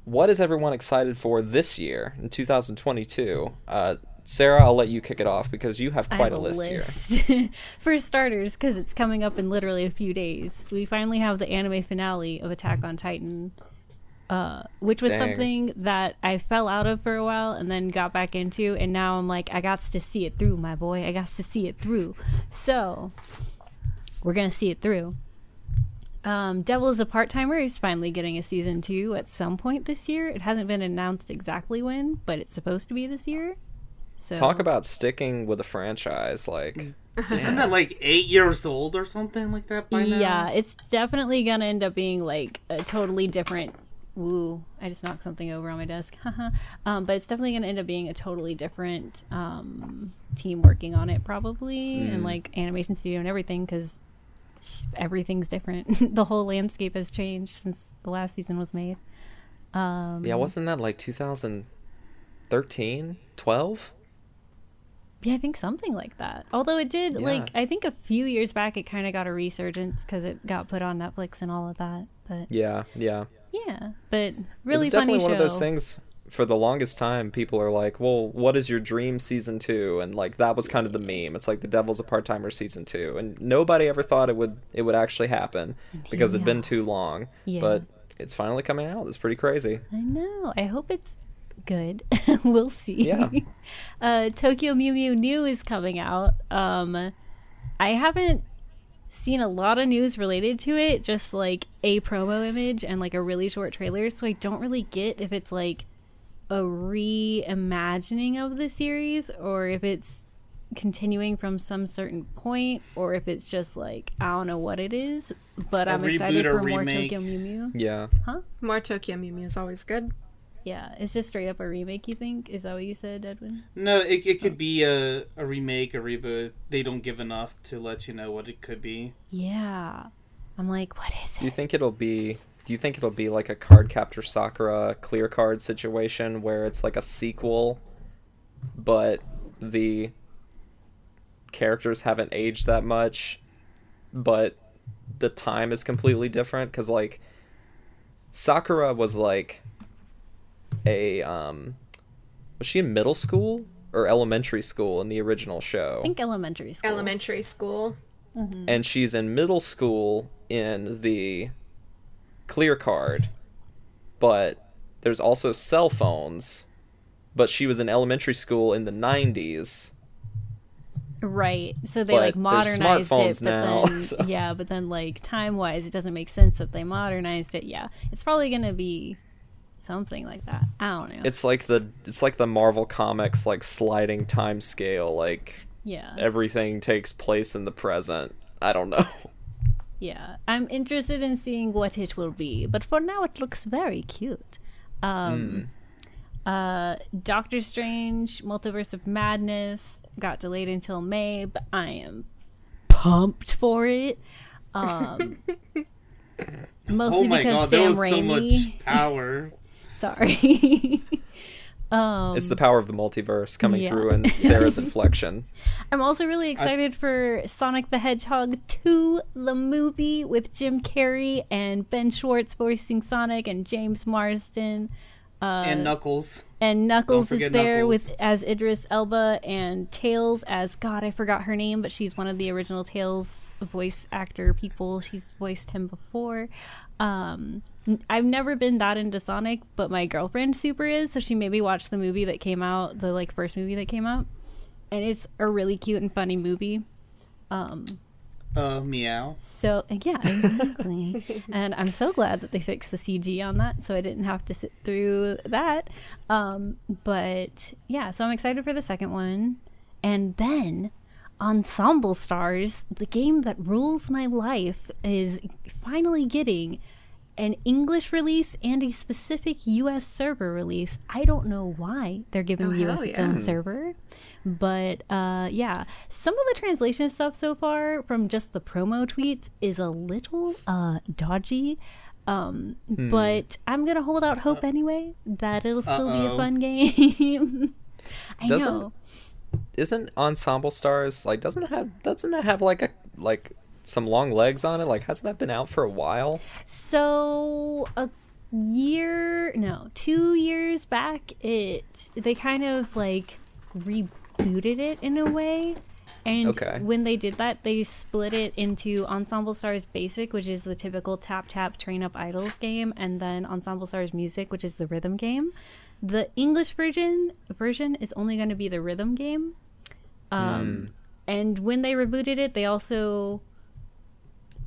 [SPEAKER 1] what is everyone excited for this year in 2022? Uh, Sarah, I'll let you kick it off because you have quite
[SPEAKER 4] have
[SPEAKER 1] a list, here.
[SPEAKER 4] list. *laughs* For starters, because it's coming up in literally a few days, we finally have the anime finale of Attack on Titan, uh, which was
[SPEAKER 1] Dang.
[SPEAKER 4] something that I fell out of for a while and then got back into, and now I'm like, I got to see it through, my boy. I got to see it through. So we're gonna see it through. Um, Devil is a part timer He's finally getting a season two at some point this year. It hasn't been announced exactly when, but it's supposed to be this year. So
[SPEAKER 1] Talk about sticking with a franchise like *laughs*
[SPEAKER 2] Isn't that like eight years old or something like that by now?
[SPEAKER 4] Yeah, it's definitely gonna end up being like a totally different. Woo! I just knocked something over on my desk. *laughs* Um, but it's definitely gonna end up being a totally different um, team working on it, probably, and like animation studio and everything, because everything's different. *laughs* the whole landscape has changed since the last season was made. Um,
[SPEAKER 1] Yeah, wasn't that like 2013, 12?
[SPEAKER 4] Yeah, I think something like that. Although it did, like, I think a few years back, it kind of got a resurgence because it got put on Netflix and all of that. But
[SPEAKER 1] Yeah, yeah.
[SPEAKER 4] Yeah, but
[SPEAKER 1] it
[SPEAKER 4] really
[SPEAKER 1] was
[SPEAKER 4] funny
[SPEAKER 1] definitely
[SPEAKER 4] show.
[SPEAKER 1] one of those things. For the longest time, people are like, "Well, what is your dream season two? And like that was kind of the meme. It's like the Devil's a part timer season two, and nobody ever thought it would it would actually happen because it'd been too long.
[SPEAKER 4] Yeah.
[SPEAKER 1] But it's finally coming out. It's pretty crazy.
[SPEAKER 4] I know. I hope it's good. *laughs* we'll see.
[SPEAKER 1] Yeah. *laughs*
[SPEAKER 4] uh, Tokyo Mew Mew New is coming out. Um, I haven't seen a lot of news related to it, just like a promo image and like a really short trailer. So I don't really get if it's like a reimagining of the series or if it's continuing from some certain point or if it's just like I don't know what it is. But
[SPEAKER 2] A
[SPEAKER 4] I'm excited
[SPEAKER 2] reboot or
[SPEAKER 4] for more
[SPEAKER 2] remake.
[SPEAKER 4] Tokyo Mew Mew.
[SPEAKER 1] Yeah. Huh?
[SPEAKER 3] More Tokyo Mew Mew is always good.
[SPEAKER 4] Yeah, it's just straight up a remake. You think? Is that what you said, Edwin?
[SPEAKER 2] No, it, it could be a, a remake, a reboot. They don't give enough to let you know what it could be.
[SPEAKER 4] Yeah. I'm like, what is it?
[SPEAKER 1] Do you think it'll be? Do you think it'll be like a Cardcaptor Sakura clear card situation where it's like a sequel, but the characters haven't aged that much, but the time is completely different? Because like Sakura was like a um, was she in middle school or elementary school in the original show?
[SPEAKER 4] I think elementary school.
[SPEAKER 3] Elementary school.
[SPEAKER 1] and she's in middle school in the clear card but there's also cell phones but she was in elementary school in the 90s
[SPEAKER 4] Right. So they
[SPEAKER 1] But
[SPEAKER 4] like modernized it, but
[SPEAKER 1] now,
[SPEAKER 4] then *laughs*
[SPEAKER 1] so-
[SPEAKER 4] yeah, but then like time wise, it doesn't make sense that they modernized it. Yeah, it's probably gonna be something like that. I don't know.
[SPEAKER 1] it's like the it's like the marvel comics like sliding time scale like
[SPEAKER 4] yeah,
[SPEAKER 1] everything takes place in the present i don't know *laughs*
[SPEAKER 4] yeah. I'm interested in seeing what it will be, but for now, it looks very cute. Um, uh, Doctor Strange: Multiverse of Madness got delayed until May, but I am pumped for it. Um, *laughs* mostly
[SPEAKER 2] oh my
[SPEAKER 4] because
[SPEAKER 2] god,
[SPEAKER 4] Sam
[SPEAKER 2] was so
[SPEAKER 4] Raimi.
[SPEAKER 2] much power. *laughs*
[SPEAKER 4] Sorry. *laughs* um,
[SPEAKER 1] it's the power of the multiverse coming
[SPEAKER 4] yeah.
[SPEAKER 1] through in *laughs* sarah's inflection
[SPEAKER 4] I'm also really excited for Sonic the Hedgehog 2, the movie with Jim Carrey and Ben Schwartz voicing Sonic and James Marsden. Uh,
[SPEAKER 2] and Knuckles.
[SPEAKER 4] and Knuckles is there
[SPEAKER 2] Knuckles.
[SPEAKER 4] with as Idris Elba and Tails as God, I forgot her name, but she's one of the original Tails voice actor people. She's voiced him before. Um, I've never been that into Sonic, but my girlfriend super is, so she made me watch the movie that came out, the like first movie that came out, and it's a really cute and funny movie. Um,
[SPEAKER 2] Uh, meow.
[SPEAKER 4] so yeah, exactly. *laughs* and I'm so glad that they fixed the CG on that, so I didn't have to sit through that. Um, but yeah, so I'm excited for the second one, and then Ensemble Stars, the game that rules my life, is finally getting an English release and a specific US server release. I don't know why they're giving
[SPEAKER 3] Oh,
[SPEAKER 4] the US
[SPEAKER 3] hell
[SPEAKER 4] its own server. But uh, yeah, some of the translation stuff so far from just the promo tweets is a little uh, dodgy. Um, But I'm gonna hold out hope anyway that it'll still be a fun game. *laughs* I
[SPEAKER 1] Doesn't-
[SPEAKER 4] know.
[SPEAKER 1] isn't ensemble stars like doesn't have doesn't it have like a like some long legs on it like hasn't that been out for a while
[SPEAKER 4] So a year, no, two years back, it they kind of like rebooted it in a way. And
[SPEAKER 1] Okay.
[SPEAKER 4] when they did that, they split it into Ensemble Stars Basic, which is the typical tap tap train up idols game, and then Ensemble Stars Music, which is the rhythm game. The English version version is only going to be the rhythm game. Um, And when they rebooted it, they also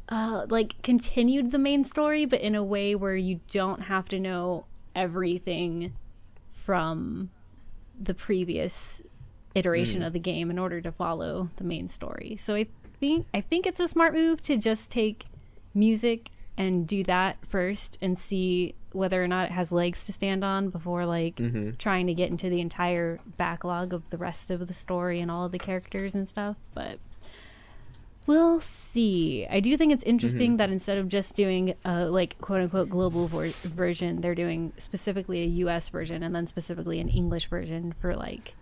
[SPEAKER 4] uh, like continued the main story, but in a way where you don't have to know everything from the previous iteration of the game in order to follow the main story. So I think I think it's a smart move to just take music and do that first and see whether or not it has legs to stand on before like trying to get into the entire backlog of the rest of the story and all of the characters and stuff. But We'll see. I do think it's interesting mm-hmm. that instead of just doing a like quote unquote global vor- version, they're doing specifically a US version and then specifically an English version for like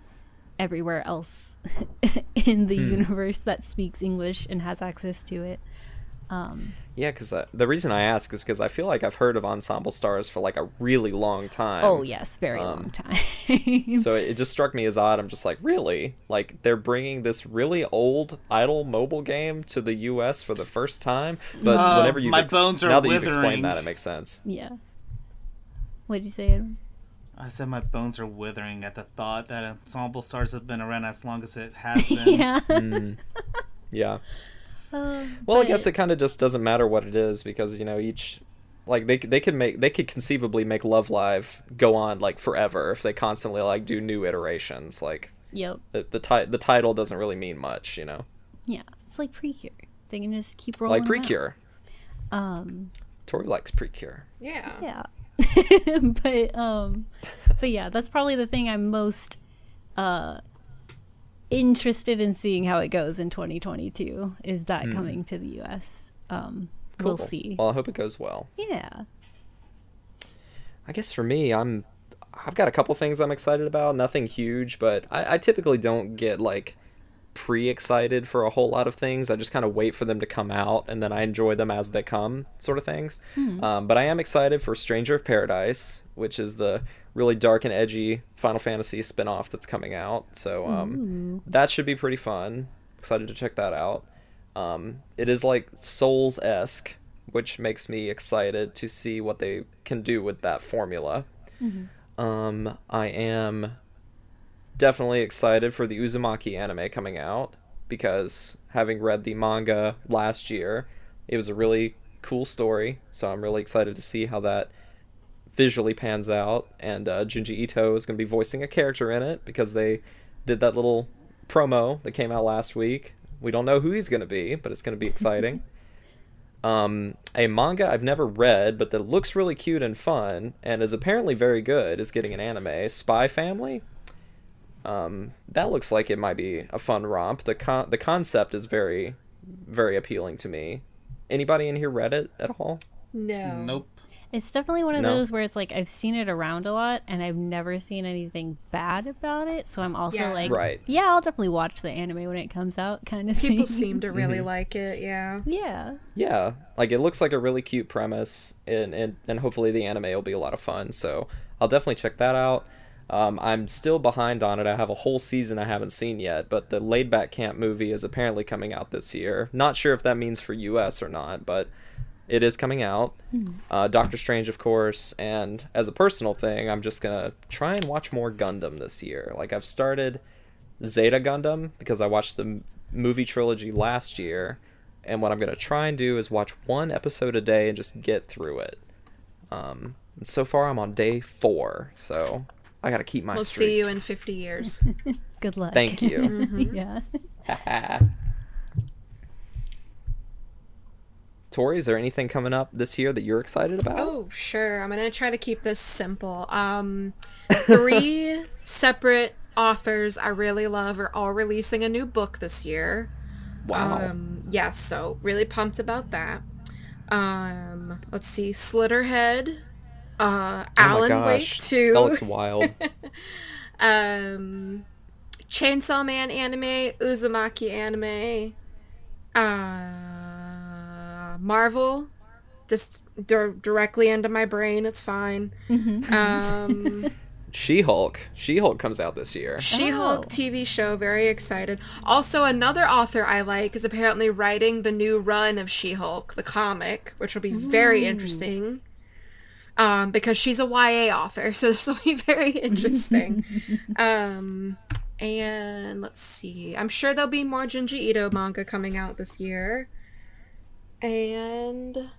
[SPEAKER 4] everywhere else *laughs* in the hmm. universe that speaks English and has access to it. Um,
[SPEAKER 1] Yeah, because the reason I ask is because I feel like I've heard of Ensemble Stars for like a really long time.
[SPEAKER 4] oh yes, very
[SPEAKER 1] um,
[SPEAKER 4] long time.
[SPEAKER 1] So it just struck me as odd. I'm just like, really? Like they're bringing this really old idol mobile game to the U.S. for the first time? But
[SPEAKER 2] Uh,
[SPEAKER 1] whenever you
[SPEAKER 2] my bones are
[SPEAKER 1] now that you've explained that, it makes sense.
[SPEAKER 4] yeah. What did you say, Edwin?
[SPEAKER 2] I said my bones are withering at the thought that Ensemble Stars have been around as long as it has *laughs* been.
[SPEAKER 4] yeah.
[SPEAKER 1] Mm. Yeah.
[SPEAKER 4] Uh,
[SPEAKER 1] Well, I guess it kind of just doesn't matter what it is because you know each like they they could make they could conceivably make Love Live go on like forever if they constantly like do new iterations. Like
[SPEAKER 4] Yep.
[SPEAKER 1] the the, ti- the title doesn't really mean much, you know.
[SPEAKER 4] Yeah. It's like Precure. They can just keep rolling.
[SPEAKER 1] Like
[SPEAKER 4] them out.
[SPEAKER 1] Precure.
[SPEAKER 4] Um.
[SPEAKER 1] Tori likes Precure.
[SPEAKER 3] Yeah.
[SPEAKER 4] Yeah. *laughs* but um but yeah, that's probably the thing I'm most uh interested in seeing how it goes in 2022 is that coming to the US. Um we'll see.
[SPEAKER 1] Well, I hope it goes well.
[SPEAKER 4] Yeah.
[SPEAKER 1] I guess for me, I'm I've got a couple things I'm excited about. Nothing huge, but I, I typically don't get like pre-excited for a whole lot of things. I just kind of wait for them to come out, and then I enjoy them as they come, sort of things. Um, but I am excited for Stranger of Paradise, which is the really dark and edgy Final Fantasy spin-off that's coming out. So um, that should be pretty fun. Excited to check that out. Um, it is like Souls esque, which makes me excited to see what they can do with that formula. Um, I am definitely excited for the Uzumaki anime coming out because having read the manga last year, it was a really cool story. So I'm really excited to see how that visually pans out. And uh, Junji Ito is going to be voicing a character in it because they did that little promo that came out last week. We don't know who he's going to be, but it's going to be exciting. *laughs* um, a manga I've never read, but that looks really cute and fun, and is apparently very good, is getting an anime. Spy Family. Um, that looks like it might be a fun romp. The con- the concept is very, very appealing to me. Anybody in here read it at all?
[SPEAKER 3] No.
[SPEAKER 2] Nope.
[SPEAKER 4] It's definitely one of
[SPEAKER 1] No.
[SPEAKER 4] those where it's like I've seen it around a lot and I've never seen anything bad about it. So I'm also
[SPEAKER 3] Yeah.
[SPEAKER 4] like,
[SPEAKER 1] Right.
[SPEAKER 4] yeah, I'll definitely watch the anime when it comes out, kind of
[SPEAKER 3] People
[SPEAKER 4] thing.
[SPEAKER 3] seem to really like it. Yeah.
[SPEAKER 4] yeah.
[SPEAKER 1] Yeah, like it looks like a really cute premise, and and, and hopefully the anime will be a lot of fun. So I'll definitely check that out. Um, I'm still behind on it. I have a whole season I haven't seen yet, but the Laid Back Camp movie is apparently coming out this year. Not sure if that means for U.S. or not, but it is coming out. Uh, Doctor Strange, of course, and as a personal thing, I'm just gonna try and watch more Gundam this year. Like I've started Zeta Gundam because I watched the m- movie trilogy last year, and what I'm gonna try and do is watch one episode a day and just get through it. Um, and so far I'm on day four, so I gotta keep my
[SPEAKER 3] We'll
[SPEAKER 1] streak.
[SPEAKER 3] see you in 50 years. *laughs*
[SPEAKER 4] Good luck.
[SPEAKER 1] Thank you. *laughs*
[SPEAKER 4] yeah. *laughs*
[SPEAKER 1] Tori, is there anything coming up this year that you're excited about?
[SPEAKER 3] Oh, sure. I'm gonna try to keep this simple. Um, three *laughs* separate authors I really love are all releasing a new book this year.
[SPEAKER 1] wow.
[SPEAKER 3] Um, yes, so really pumped about that. Um, let's see, Slitterhead, uh,
[SPEAKER 1] oh my
[SPEAKER 3] Alan Wake
[SPEAKER 1] gosh.
[SPEAKER 3] two,
[SPEAKER 1] That looks wild. *laughs*
[SPEAKER 3] um, Chainsaw Man anime, Uzumaki anime, uh, Marvel, just dir- directly into my brain. It's fine. Um, *laughs*
[SPEAKER 1] She-Hulk. She-Hulk comes out this year.
[SPEAKER 3] She-Hulk
[SPEAKER 4] Oh.
[SPEAKER 3] TV show. Very excited. Also, another author I like is apparently writing the new run of She-Hulk, the comic, which will be very interesting. Um, because she's a YA author, *laughs* so this will be very interesting. *laughs* um, and let's see. I'm sure there'll be more Junji Ito manga coming out this year. And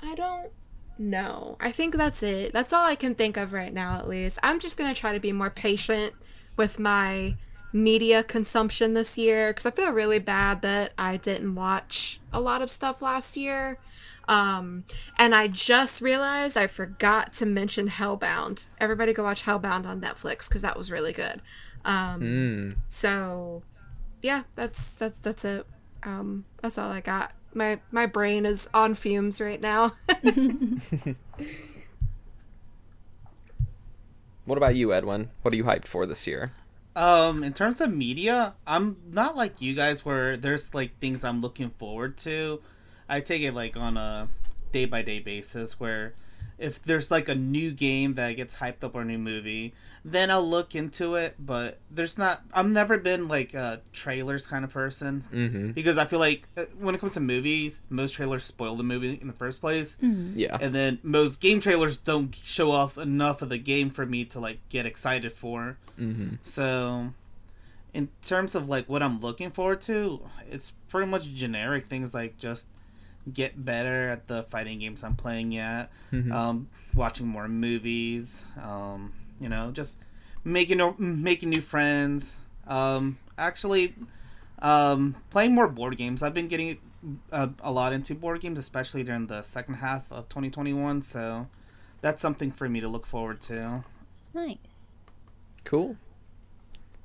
[SPEAKER 3] I don't know. I think that's it. That's all I can think of right now, at least. I'm just going to try to be more patient with my media consumption this year because I feel really bad that I didn't watch a lot of stuff last year. Um, and I just realized I forgot to mention Hellbound. Everybody go watch Hellbound on Netflix because that was really good. Um,
[SPEAKER 1] Mm.
[SPEAKER 3] so yeah, that's that's that's it. Um, that's all I got. My my brain is on fumes right now. *laughs*
[SPEAKER 1] What about you, Edwin? What are you hyped for this year?
[SPEAKER 2] Um, in terms of media, I'm not like you guys where there's like things I'm looking forward to. I take it like on a day by day basis where if there's like a new game that gets hyped up or a new movie, then I'll look into it. But there's not. I've never been like a trailers kind of person
[SPEAKER 1] Mm-hmm.
[SPEAKER 2] because I feel like uh, when it comes to movies, most trailers spoil the movie in the first place,
[SPEAKER 1] Yeah.
[SPEAKER 2] and then most game trailers don't show off enough of the game for me to like get excited for.
[SPEAKER 1] Mm-hmm.
[SPEAKER 2] So, in terms of like what I'm looking forward to, it's pretty much generic things like just get better at the fighting games I'm playing yet,
[SPEAKER 1] Mhm.
[SPEAKER 2] um, watching more movies, um, you know, just making making new friends. Um, actually, um, playing more board games. I've been getting a, a lot into board games, especially during the second half of 2021. So, that's something for me to look forward to.
[SPEAKER 4] Nice.
[SPEAKER 1] Cool.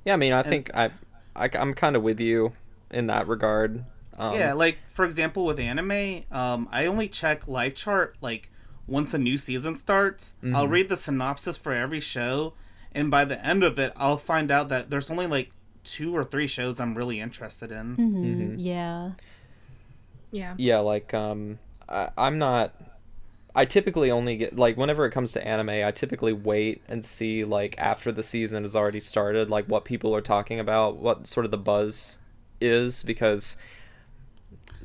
[SPEAKER 1] Yeah, I mean, I think I, I I'm kind of with you in that regard. Um,
[SPEAKER 2] yeah, like for example with anime, um, I only check LiveChart like once a new season starts. I'll
[SPEAKER 1] Mhm.
[SPEAKER 2] read the synopsis for every show, and by the end of it, I'll find out that there's only like two or three shows I'm really interested in.
[SPEAKER 4] hmm
[SPEAKER 1] Mhm.
[SPEAKER 4] Yeah.
[SPEAKER 3] Yeah.
[SPEAKER 1] yeah like um I, i'm not i typically only get like whenever it comes to anime i typically wait and see like after the season has already started like what people are talking about what sort of the buzz is because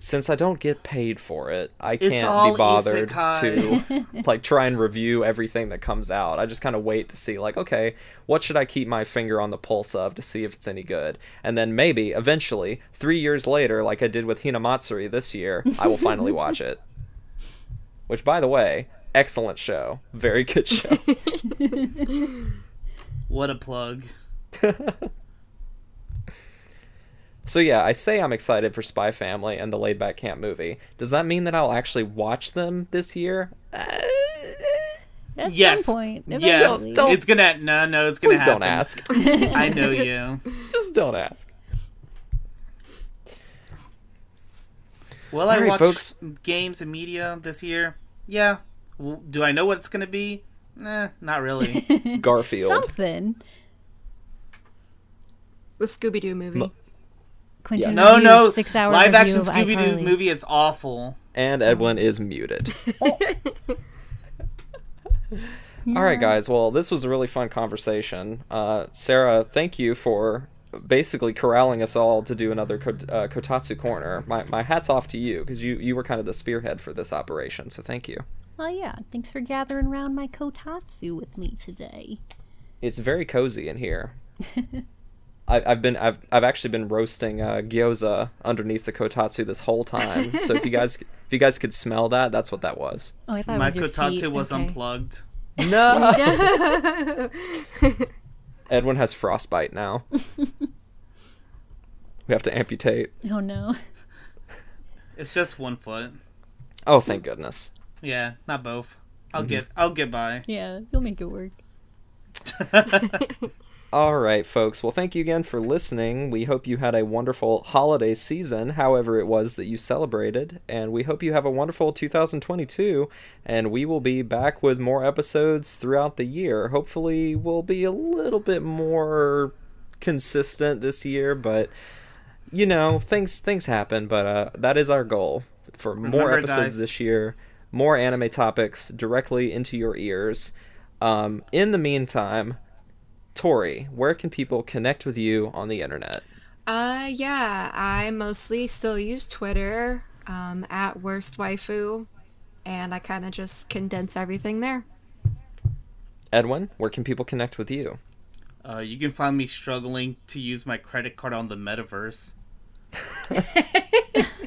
[SPEAKER 1] since i don't get paid for it i can't be bothered
[SPEAKER 2] isekais.
[SPEAKER 1] to *laughs* like try and review everything that comes out. I just kind of wait to see like okay what should i keep my finger on the pulse of to see if it's any good? And then maybe eventually three years later like i did with hinamatsuri this year i will finally *laughs* watch it. Which by the way excellent show. Very good show. *laughs*
[SPEAKER 2] What a plug!
[SPEAKER 1] So yeah i say i'm excited for spy family and the laid back camp movie does that mean that i'll actually watch them this year Uh,
[SPEAKER 4] At
[SPEAKER 2] yes,
[SPEAKER 4] some point.
[SPEAKER 2] yes,
[SPEAKER 4] eventually.
[SPEAKER 1] Don't-
[SPEAKER 2] it's gonna no, no, it's gonna
[SPEAKER 1] please
[SPEAKER 2] happen.
[SPEAKER 1] don't ask *laughs*
[SPEAKER 2] I know you. *laughs*
[SPEAKER 1] just don't ask
[SPEAKER 2] Will I
[SPEAKER 1] All right,
[SPEAKER 2] watch
[SPEAKER 1] folks.
[SPEAKER 2] games and media this year? Yeah. Do I know what it's gonna be? Nah, not really. *laughs*
[SPEAKER 1] garfield
[SPEAKER 4] Something.
[SPEAKER 3] The Scooby Doo movie.
[SPEAKER 1] Mo-
[SPEAKER 4] Quentin
[SPEAKER 1] Yes.
[SPEAKER 2] no, no,
[SPEAKER 4] six-hour
[SPEAKER 2] live action Scooby Doo movie. It's awful.
[SPEAKER 1] and edwin is muted *laughs* All right, guys. Well, this was a really fun conversation. Uh, Sarah, thank you for basically corralling us all to do another Ko- uh, Kotatsu Corner. My, my hat's off to you because you, you were kind of the spearhead for this operation, so thank you.
[SPEAKER 4] Oh yeah, thanks for gathering around my kotatsu with me today.
[SPEAKER 1] It's very cozy in here. *laughs* I, I've been I've, I've actually been roasting uh, gyoza underneath the kotatsu this whole time. So if you *laughs* guys if you guys could smell that, that's what that was.
[SPEAKER 4] Oh, I thought
[SPEAKER 2] My
[SPEAKER 4] it was your
[SPEAKER 2] kotatsu
[SPEAKER 4] feet.
[SPEAKER 2] was
[SPEAKER 4] okay.
[SPEAKER 2] unplugged.
[SPEAKER 1] No. *laughs* Edwin has frostbite now. we have to amputate.
[SPEAKER 4] Oh no.
[SPEAKER 2] It's just one foot.
[SPEAKER 1] Oh, thank goodness.
[SPEAKER 2] Yeah, not both. I'll
[SPEAKER 1] Mm-hmm.
[SPEAKER 2] get. I'll get by.
[SPEAKER 4] Yeah, you'll make it work. *laughs*
[SPEAKER 1] All right, folks. Well, thank you again for listening. We hope you had a wonderful holiday season, however it was that you celebrated, and we hope you have a wonderful 2022. And we will be back with more episodes throughout the year. Hopefully, we'll be a little bit more consistent this year, but you know, things things happen. But uh, that is our goal for more episodes this year, more anime topics directly into your ears. Um, in the meantime, Tori, where can people connect with you on the internet?
[SPEAKER 3] Uh, yeah, I mostly still use Twitter um, at worst waifu, and I kind of just condense everything there.
[SPEAKER 1] Edwin, where can people connect with you?
[SPEAKER 2] Uh, you can find me struggling to use my credit card on the metaverse. *laughs*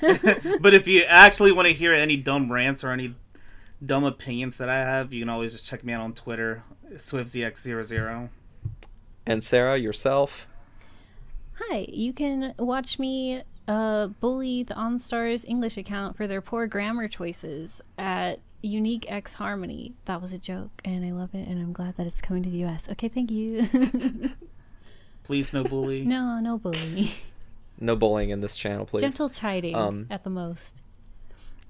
[SPEAKER 2] *laughs* but if you actually want to hear any dumb rants or any dumb opinions that I have, you can always just check me out on Twitter, SwiftZX00.
[SPEAKER 1] And Sarah, yourself?
[SPEAKER 4] Hi, you can watch me uh, bully the EnStars English account for their poor grammar choices at Unique X Harmony. That was a joke, and I love it, and I'm glad that it's coming to the US. Okay, thank you. *laughs*
[SPEAKER 2] Please, no bully.
[SPEAKER 4] no, no bully.
[SPEAKER 1] No bullying in this channel, please.
[SPEAKER 4] Gentle chiding
[SPEAKER 1] Um,
[SPEAKER 4] at the most.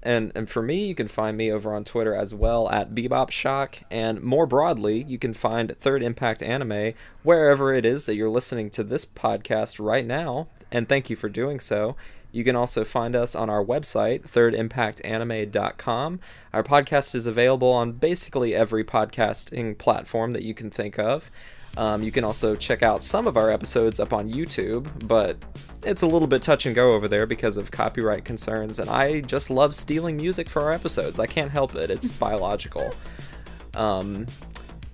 [SPEAKER 1] And, and for me, you can find me over on Twitter as well at Bebop Shock. And more broadly, you can find Third Impact Anime wherever it is that you're listening to this podcast right now. And thank you for doing so. You can also find us on our website, thirdimpactanime.com. Our podcast is available on basically every podcasting platform that you can think of. Um, you can also check out some of our episodes up on YouTube, but it's a little bit touch and go over there because of copyright concerns, and I just love stealing music for our episodes. I can't help it, it's *laughs* biological. Um,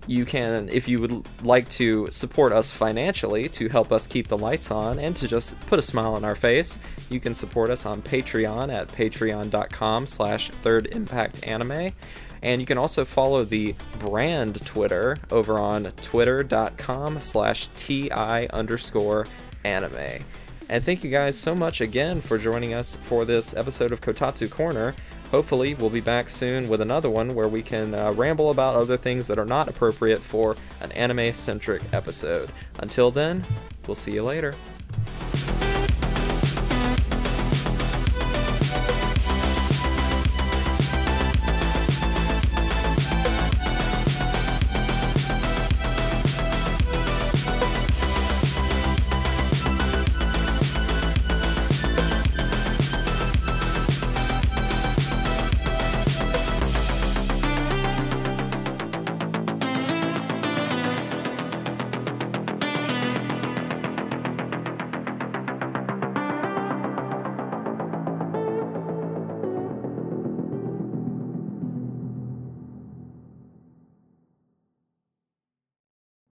[SPEAKER 1] you can, if you would like to support us financially to help us keep the lights on and to just put a smile on our face, you can support us on Patreon at patreon.com slash thirdimpactanime. And you can also follow the brand Twitter over on twitter.com slash ti underscore anime. And thank you guys so much again for joining us for this episode of Kotatsu Corner. Hopefully, we'll be back soon with another one where we can uh, ramble about other things that are not appropriate for an anime centric episode. Until then, we'll see you later.